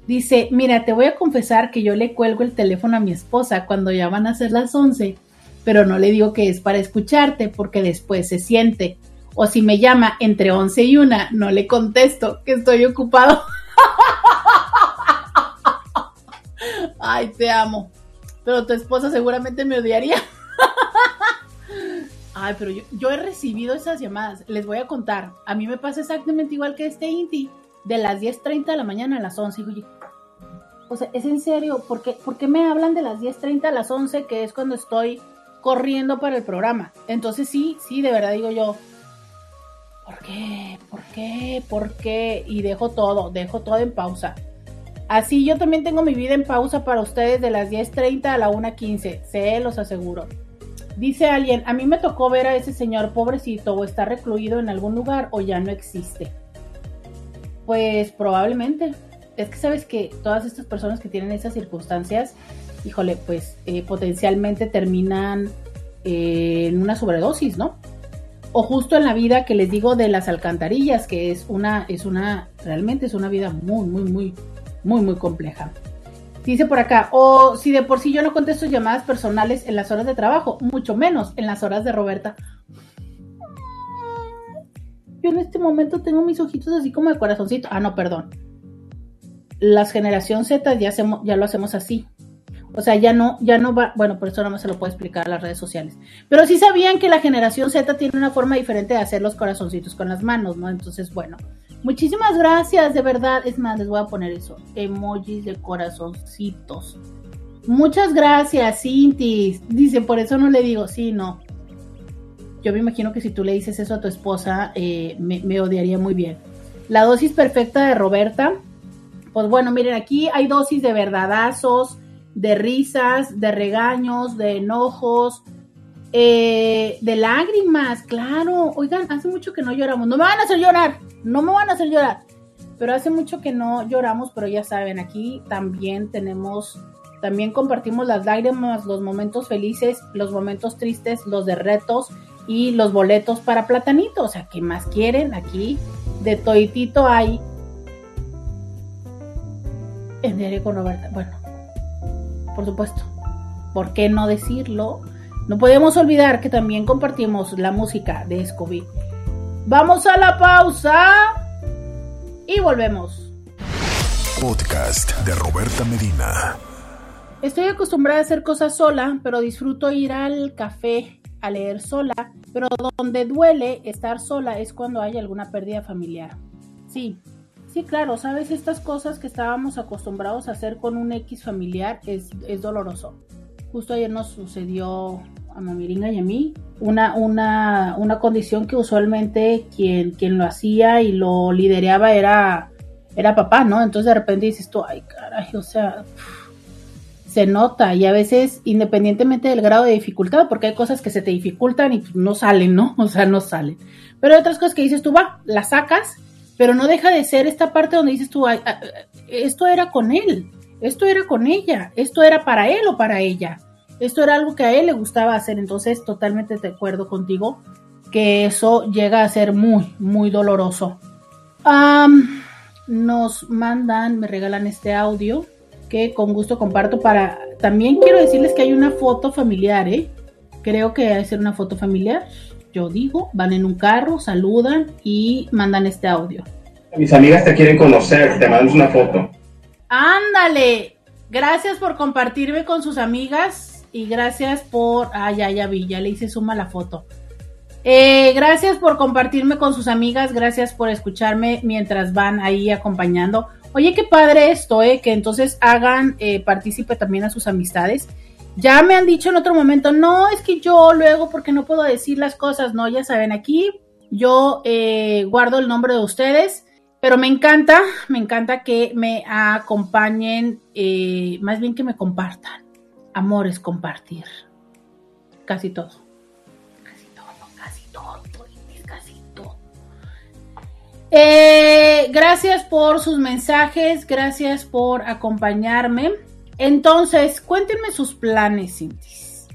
Dice, mira, te voy a confesar que yo le cuelgo el teléfono a mi esposa cuando ya van a ser las 11, pero no le digo que es para escucharte porque después se siente. O si me llama entre 11 y 1, no le contesto que estoy ocupado. Ay, te amo. Pero tu esposa seguramente me odiaría. Ay, pero yo, he recibido esas llamadas. Les voy a contar. A mí me pasa exactamente igual que este Inti. De las 10.30 de la mañana a las 11. O sea, es en serio. ¿Por qué, ¿Por qué me hablan de las 10.30 a las 11? Que es cuando estoy corriendo para el programa. Entonces sí, sí, de verdad digo yo. ¿Por qué? ¿Por qué? ¿Por qué? Y dejo todo, dejo todo en pausa. Así yo también tengo mi vida en pausa para ustedes de las 10.30 a la 1.15, se los aseguro. Dice alguien, a mí me tocó ver a ese señor pobrecito o está recluido en algún lugar o ya no existe. Pues probablemente. Es que sabes que todas estas personas que tienen esas circunstancias, híjole, pues eh, potencialmente terminan eh, en una sobredosis, ¿no? O justo en la vida que les digo de las alcantarillas, que es una, es una, realmente es una vida muy, muy, muy, muy, muy compleja. Dice por acá, o si de por sí yo no contesto llamadas personales en las horas de trabajo, mucho menos en las horas de Roberta. Yo en este momento tengo mis ojitos así como de corazoncito. Ah, no, perdón. Las generación Z ya, hacemos, ya lo hacemos así. O sea, ya no, ya no va, bueno, por eso no me se lo puedo explicar a las redes sociales. Pero sí sabían que la generación Z tiene una forma diferente de hacer los corazoncitos con las manos, ¿no? Entonces, bueno, Muchísimas gracias, de verdad. Es más, les voy a poner eso. Emojis de corazoncitos. Muchas gracias, Cintis. Dice, por eso no le digo, sí, no. Yo me imagino que si tú le dices eso a tu esposa, eh, me odiaría muy bien. La dosis perfecta de Roberta. Pues bueno, miren, aquí hay dosis de verdadazos, de risas, de regaños, de enojos, eh, de lágrimas, claro. Oigan, hace mucho que no lloramos. No me van a hacer llorar, no me van a hacer llorar. Pero hace mucho que no lloramos, pero ya saben, aquí también tenemos, también compartimos las lágrimas, los momentos felices, los momentos tristes, los de retos y los boletos para platanito. O sea, ¿qué más quieren? Aquí de toitito hay en diario con Roberta. Bueno, por supuesto. ¿Por qué no decirlo? No podemos olvidar que también compartimos la música de Scooby. Vamos a la pausa y volvemos. Podcast de Roberta Medina. Estoy acostumbrada a hacer cosas sola, pero disfruto ir al café a leer sola, pero donde duele estar sola es cuando hay alguna pérdida familiar. Sí, sí, claro, sabes, estas cosas que estábamos acostumbrados a hacer con un X familiar es, es doloroso. Justo ayer nos sucedió a Mamiringa y a mí una, una, una condición que usualmente quien, quien lo hacía y lo lideraba era, era papá, ¿no? Entonces de repente dices tú, ay, caray, o sea, se nota y a veces independientemente del grado de dificultad, porque hay cosas que se te dificultan y no salen, ¿no? O sea, no salen. Pero hay otras cosas que dices tú, va, las sacas, pero no deja de ser esta parte donde dices tú, ay, esto era con él, esto era con ella, esto era para él o para ella, esto era algo que a él le gustaba hacer, entonces totalmente de acuerdo contigo que eso llega a ser muy, muy doloroso. nos mandan, me regalan este audio que con gusto comparto para... También quiero decirles que hay una foto familiar, ¿eh? Creo que debe ser una foto familiar. Yo digo, van en un carro, saludan y mandan este audio. Mis amigas te quieren conocer, te mandan una foto. Ándale. Gracias por compartirme con sus amigas y gracias por... Ah, ya, ya vi, ya le hice suma la foto. Eh, gracias por compartirme con sus amigas, gracias por escucharme mientras van ahí acompañando. Oye, qué padre esto, ¿eh? Que entonces hagan eh, partícipe también a sus amistades. Ya me han dicho en otro momento, no, es que yo luego, porque no puedo decir las cosas, no, ya saben, aquí yo eh, guardo el nombre de ustedes, pero me encanta, me encanta que me acompañen, eh, más bien que me compartan. Amor es compartir. Casi todo. Eh, gracias por sus mensajes, gracias por acompañarme. Entonces, cuéntenme sus planes, Cintis.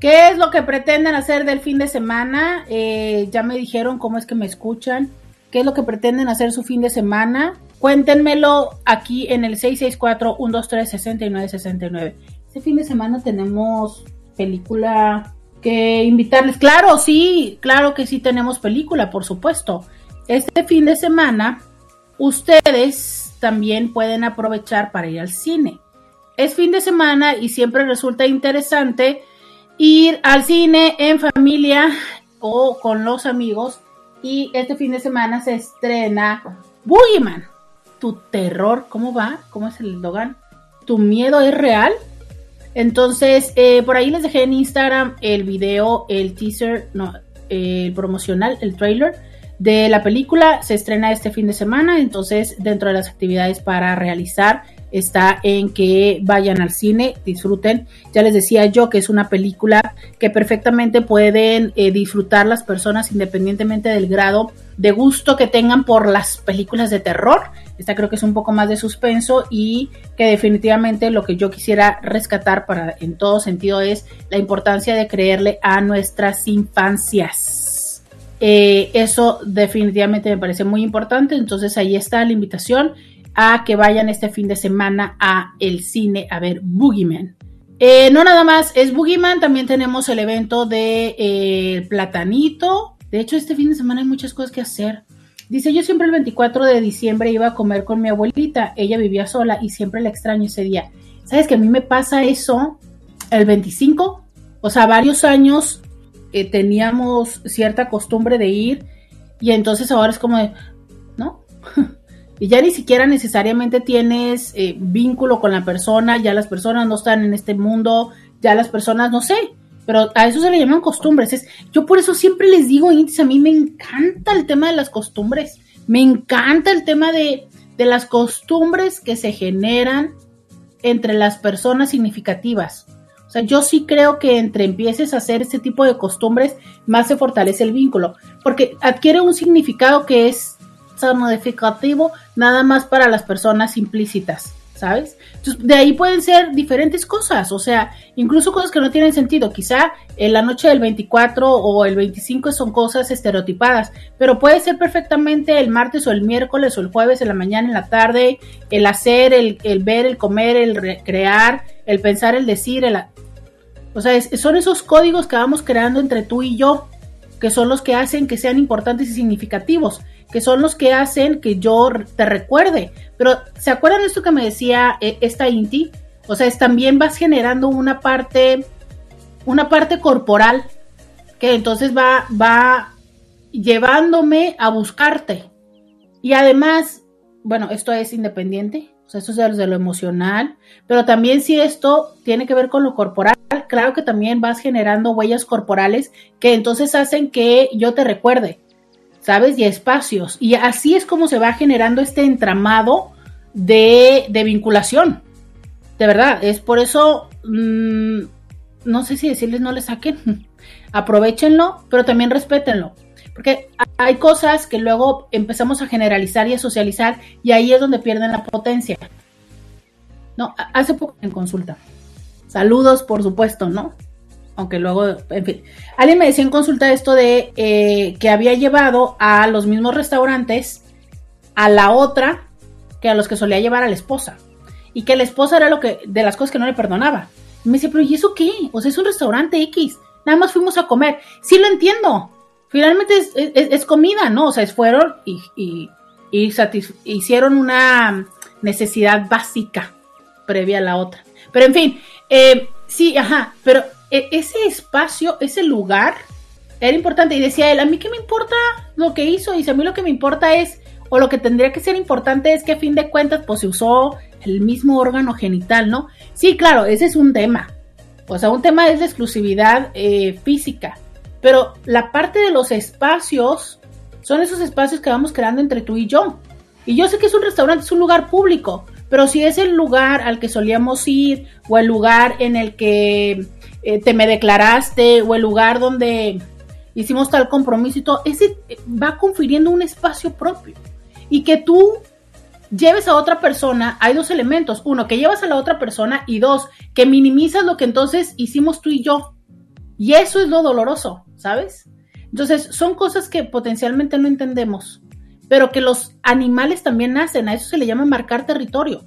¿Qué es lo que pretenden hacer del fin de semana? Eh, ya me dijeron cómo es que me escuchan. ¿Qué es lo que pretenden hacer su fin de semana? Cuéntenmelo aquí en el 664-123-6969. Este fin de semana tenemos película que invitarles. Claro, sí, claro que sí tenemos película, por supuesto este fin de semana ustedes también pueden aprovechar para ir al cine. Es fin de semana y siempre resulta interesante ir al cine en familia o con los amigos. Y este fin de semana se estrena Boogeyman. Tu terror, ¿cómo va? ¿Cómo es el Logan? ¿Tu miedo es real? Entonces, eh, por ahí les dejé en Instagram el video, el teaser, no, el promocional, el trailer de la película. Se estrena este fin de semana, entonces dentro de las actividades para realizar está en que vayan al cine, disfruten. Ya les decía yo que es una película que perfectamente pueden eh, disfrutar las personas independientemente del grado de gusto que tengan por las películas de terror. Esta creo que es un poco más de suspenso y que definitivamente lo que yo quisiera rescatar para en todo sentido es la importancia de creerle a nuestras infancias. Eh, eso definitivamente me parece muy importante. Entonces ahí está la invitación a que vayan este fin de semana a el cine a ver Boogeyman. Eh, no nada más es Boogeyman, también tenemos el evento de eh, Platanito. De hecho, este fin de semana hay muchas cosas que hacer. Dice, yo siempre el 24 de diciembre iba a comer con mi abuelita. Ella vivía sola y siempre la extraño ese día. ¿Sabes que a mí me pasa eso el 25? O sea, varios años teníamos cierta costumbre de ir y entonces ahora es como de, ¿no? y ya ni siquiera necesariamente tienes eh, vínculo con la persona, ya las personas no están en este mundo, ya las personas, no sé, pero a eso se le llaman costumbres. Es, yo por eso siempre les digo, a mí me encanta el tema de las costumbres, me encanta el tema de, de las costumbres que se generan entre las personas significativas. O sea, yo sí creo que entre empieces a hacer ese tipo de costumbres, más se fortalece el vínculo, porque adquiere un significado que es modificativo nada más para las personas implícitas, ¿sabes? Entonces, de ahí pueden ser diferentes cosas, o sea, incluso cosas que no tienen sentido. Quizá en la noche del 24 o el 25 son cosas estereotipadas, pero puede ser perfectamente el martes o el miércoles o el jueves, en la mañana, en la tarde, el hacer, el, el ver, el comer, el crear, el pensar, el decir, el, o sea, son esos códigos que vamos creando entre tú y yo, que son los que hacen que sean importantes y significativos, que son los que hacen que yo te recuerde. Pero, ¿se acuerdan de esto que me decía eh, esta Inti? O sea, es también vas generando una parte, una parte corporal que entonces va, va llevándome a buscarte. Y además, bueno, esto es independiente, o sea, esto es de lo emocional, pero también si esto tiene que ver con lo corporal, claro que también vas generando huellas corporales que entonces hacen que yo te recuerde, ¿sabes? Y espacios. Y así es como se va generando este entramado de, de vinculación. De verdad, es por eso, mmm, no sé si decirles no le saquen, aprovechenlo, pero también respétenlo. Porque hay cosas que luego empezamos a generalizar y a socializar y ahí es donde pierden la potencia. No, hace poco en consulta. Saludos, por supuesto, ¿no? Aunque luego, en fin. Alguien me decía en consulta esto de eh, que había llevado a los mismos restaurantes a la otra que a los que solía llevar a la esposa. Y que la esposa era lo que, de las cosas que no le perdonaba. Y me dice, pero ¿y eso qué? O sea, es un restaurante X. Nada más fuimos a comer. Sí lo entiendo finalmente es, comida, ¿no? O sea, fueron y, y, hicieron una necesidad básica previa a la otra. Pero en fin, eh, sí, ajá, pero e, ese espacio, ese lugar era importante. Y decía él, a mí qué me importa lo que hizo. Y dice, a mí lo que me importa es, o lo que tendría que ser importante es que a fin de cuentas, pues se usó el mismo órgano genital, ¿no? Sí, claro, ese es un tema. O sea, un tema es de exclusividad eh, física. Pero la parte de los espacios son esos espacios que vamos creando entre tú y yo. Y yo sé que es un restaurante, es un lugar público, pero si es el lugar al que solíamos ir, o el lugar en el que eh, te me declaraste, o el lugar donde hicimos tal compromiso y todo, ese va confiriendo un espacio propio. Y que tú lleves a otra persona, hay dos elementos. Uno, que llevas a la otra persona y dos, que minimizas lo que entonces hicimos tú y yo. Y eso es lo doloroso, ¿sabes? Entonces, son cosas que potencialmente no entendemos, pero que los animales también hacen, a eso se le llama marcar territorio.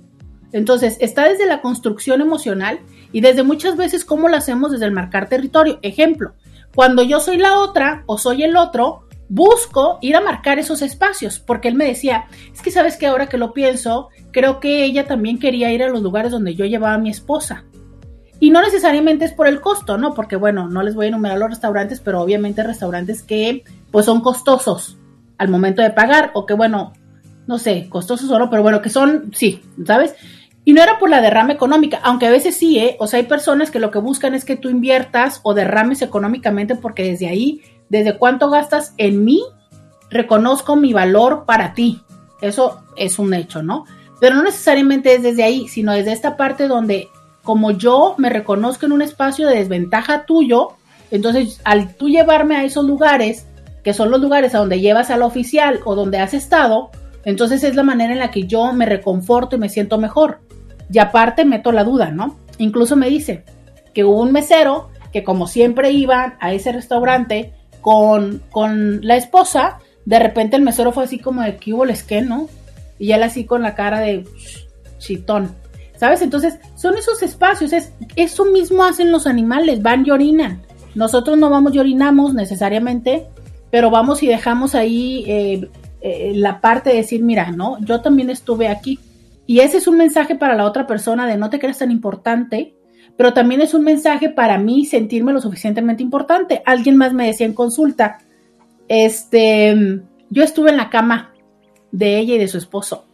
Entonces, está desde la construcción emocional y desde muchas veces cómo lo hacemos desde el marcar territorio. Ejemplo, cuando yo soy la otra o soy el otro, busco ir a marcar esos espacios, porque él me decía, es que sabes que ahora que lo pienso, creo que ella también quería ir a los lugares donde yo llevaba a mi esposa. Y no necesariamente es por el costo, ¿no? Porque bueno, no les voy a enumerar los restaurantes, pero obviamente restaurantes que pues son costosos al momento de pagar o que bueno, no sé, costosos o no, pero bueno, que son, sí, ¿sabes? Y no era por la derrama económica, aunque a veces sí, ¿eh? O sea, hay personas que lo que buscan es que tú inviertas o derrames económicamente porque desde ahí, desde cuánto gastas en mí, reconozco mi valor para ti. Eso es un hecho, ¿no? Pero no necesariamente es desde ahí, sino desde esta parte donde como yo me reconozco en un espacio de desventaja tuyo, entonces al tú llevarme a esos lugares, que son los lugares a donde llevas al oficial o donde has estado, entonces es la manera en la que yo me reconforto y me siento mejor. Y aparte meto la duda, ¿no? Incluso me dice que hubo un mesero que como siempre iba a ese restaurante con, con la esposa, de repente el mesero fue así como de que hubo el que, ¿no? Y él así con la cara de chitón. ¿Sabes? Entonces, son esos espacios, es, eso mismo hacen los animales, van y orinan. Nosotros no vamos y orinamos necesariamente, pero vamos y dejamos ahí eh, eh, la parte de decir, mira, no, yo también estuve aquí. Y ese es un mensaje para la otra persona de no te creas tan importante, pero también es un mensaje para mí sentirme lo suficientemente importante. Alguien más me decía en consulta, este, yo estuve en la cama de ella y de su esposo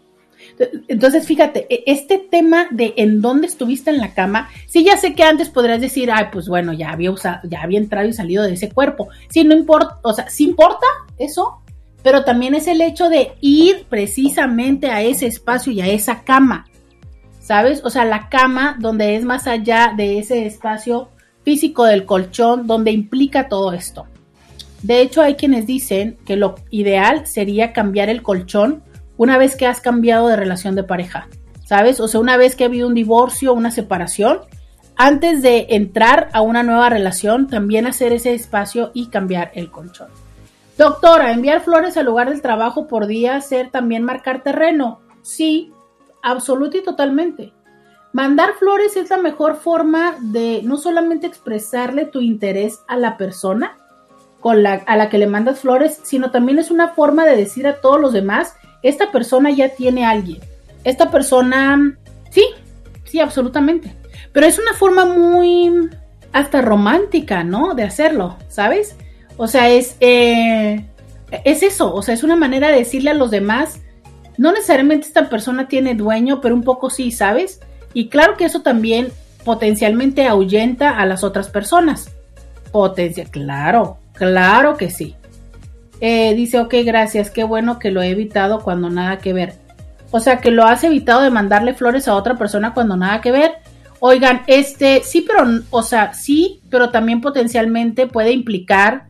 entonces, fíjate, e, este tema de en dónde estuviste en la cama, sí, ya sé que antes podrías decir, ay, pues bueno, ya había usado, ya había entrado y salido de ese cuerpo. Sí, no importa, o sea, sí importa eso, pero también es el hecho de ir precisamente a ese espacio y a esa cama, ¿sabes? O sea, la cama donde es más allá de ese espacio físico del colchón, donde implica todo esto. De hecho, hay quienes dicen que lo ideal sería cambiar el colchón una vez que has cambiado de relación de pareja, ¿sabes? O sea, una vez que ha habido un divorcio, una separación, antes de entrar a una nueva relación, también hacer ese espacio y cambiar el colchón. Doctora, enviar flores al lugar del trabajo podría ser también marcar terreno. Sí, absoluto y totalmente. Mandar flores es la mejor forma de no solamente expresarle tu interés a la persona a la que le mandas flores, sino también es una forma de decir a todos los demás esta persona ya tiene a alguien. Esta persona, sí, sí, absolutamente. Pero es una forma muy hasta romántica, ¿no? De hacerlo, ¿sabes? O sea, es, eh, es eso, o sea, es una manera de decirle a los demás, no necesariamente esta persona tiene dueño, pero un poco sí, ¿sabes? Y claro que eso también potencialmente ahuyenta a las otras personas. Potencia, claro, claro que sí. Eh, dice, ok, gracias, qué bueno que lo he evitado cuando nada que ver. O sea, que lo has evitado de mandarle flores a otra persona cuando nada que ver. Oigan, este, sí, pero, o sea, sí, pero también potencialmente puede implicar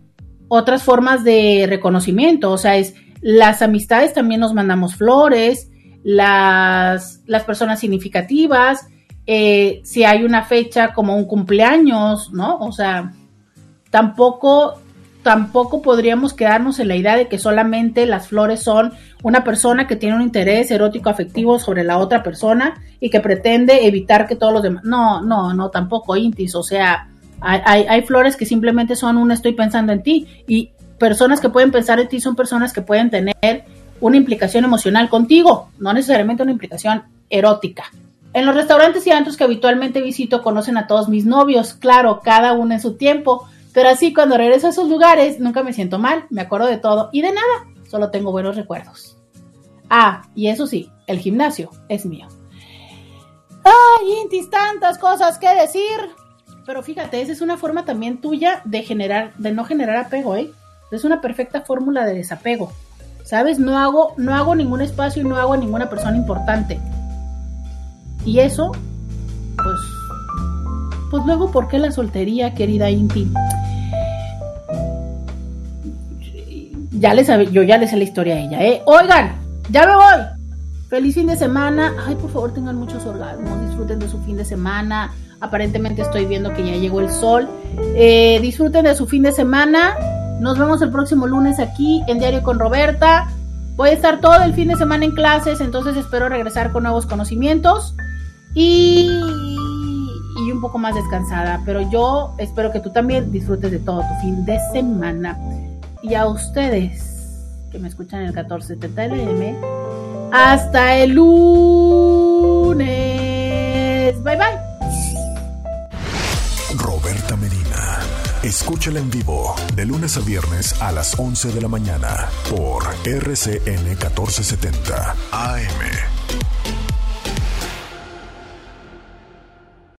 otras formas de reconocimiento. O sea, es las amistades también nos mandamos flores, las, las personas significativas, eh, si hay una fecha como un cumpleaños, ¿no? O sea, tampoco, tampoco podríamos quedarnos en la idea de que solamente las flores son una persona que tiene un interés erótico afectivo sobre la otra persona y que pretende evitar que todos los demás. No, no, no, tampoco, Intis. O sea, hay, flores que simplemente son un estoy pensando en ti y personas que pueden pensar en ti son personas que pueden tener una implicación emocional contigo, no necesariamente una implicación erótica. En los restaurantes y antros que habitualmente visito conocen a todos mis novios, claro, cada uno en su tiempo, pero así cuando regreso a esos lugares nunca me siento mal, me acuerdo de todo y de nada, solo tengo buenos recuerdos. Ah, y eso sí, el gimnasio es mío. Ay, Intis, tantas cosas que decir. Pero fíjate, esa es una forma también tuya de generar, de no generar apego, ¿eh? Es una perfecta fórmula de desapego. ¿Sabes? No hago, no hago ningún espacio y no hago a ninguna persona importante. Y eso, pues, pues luego, ¿por qué la soltería, querida Inti? Ya les yo ya les sé la historia a ella, ¿eh? Oigan, ya me voy. Feliz fin de semana. Ay, por favor, tengan muchos orgasmos. Disfruten de su fin de semana. Aparentemente estoy viendo que ya llegó el sol. Eh, disfruten de su fin de semana. Nos vemos el próximo lunes aquí en Diario con Roberta. Voy a estar todo el fin de semana en clases, entonces espero regresar con nuevos conocimientos y, y un poco más descansada. Pero yo espero que tú también disfrutes de todo tu fin de semana. Y a ustedes que me escuchan en el 1470 LM, hasta el lunes. Bye bye. Escúchala en vivo de lunes a viernes a las 11 de la mañana por RCN 1470 AM.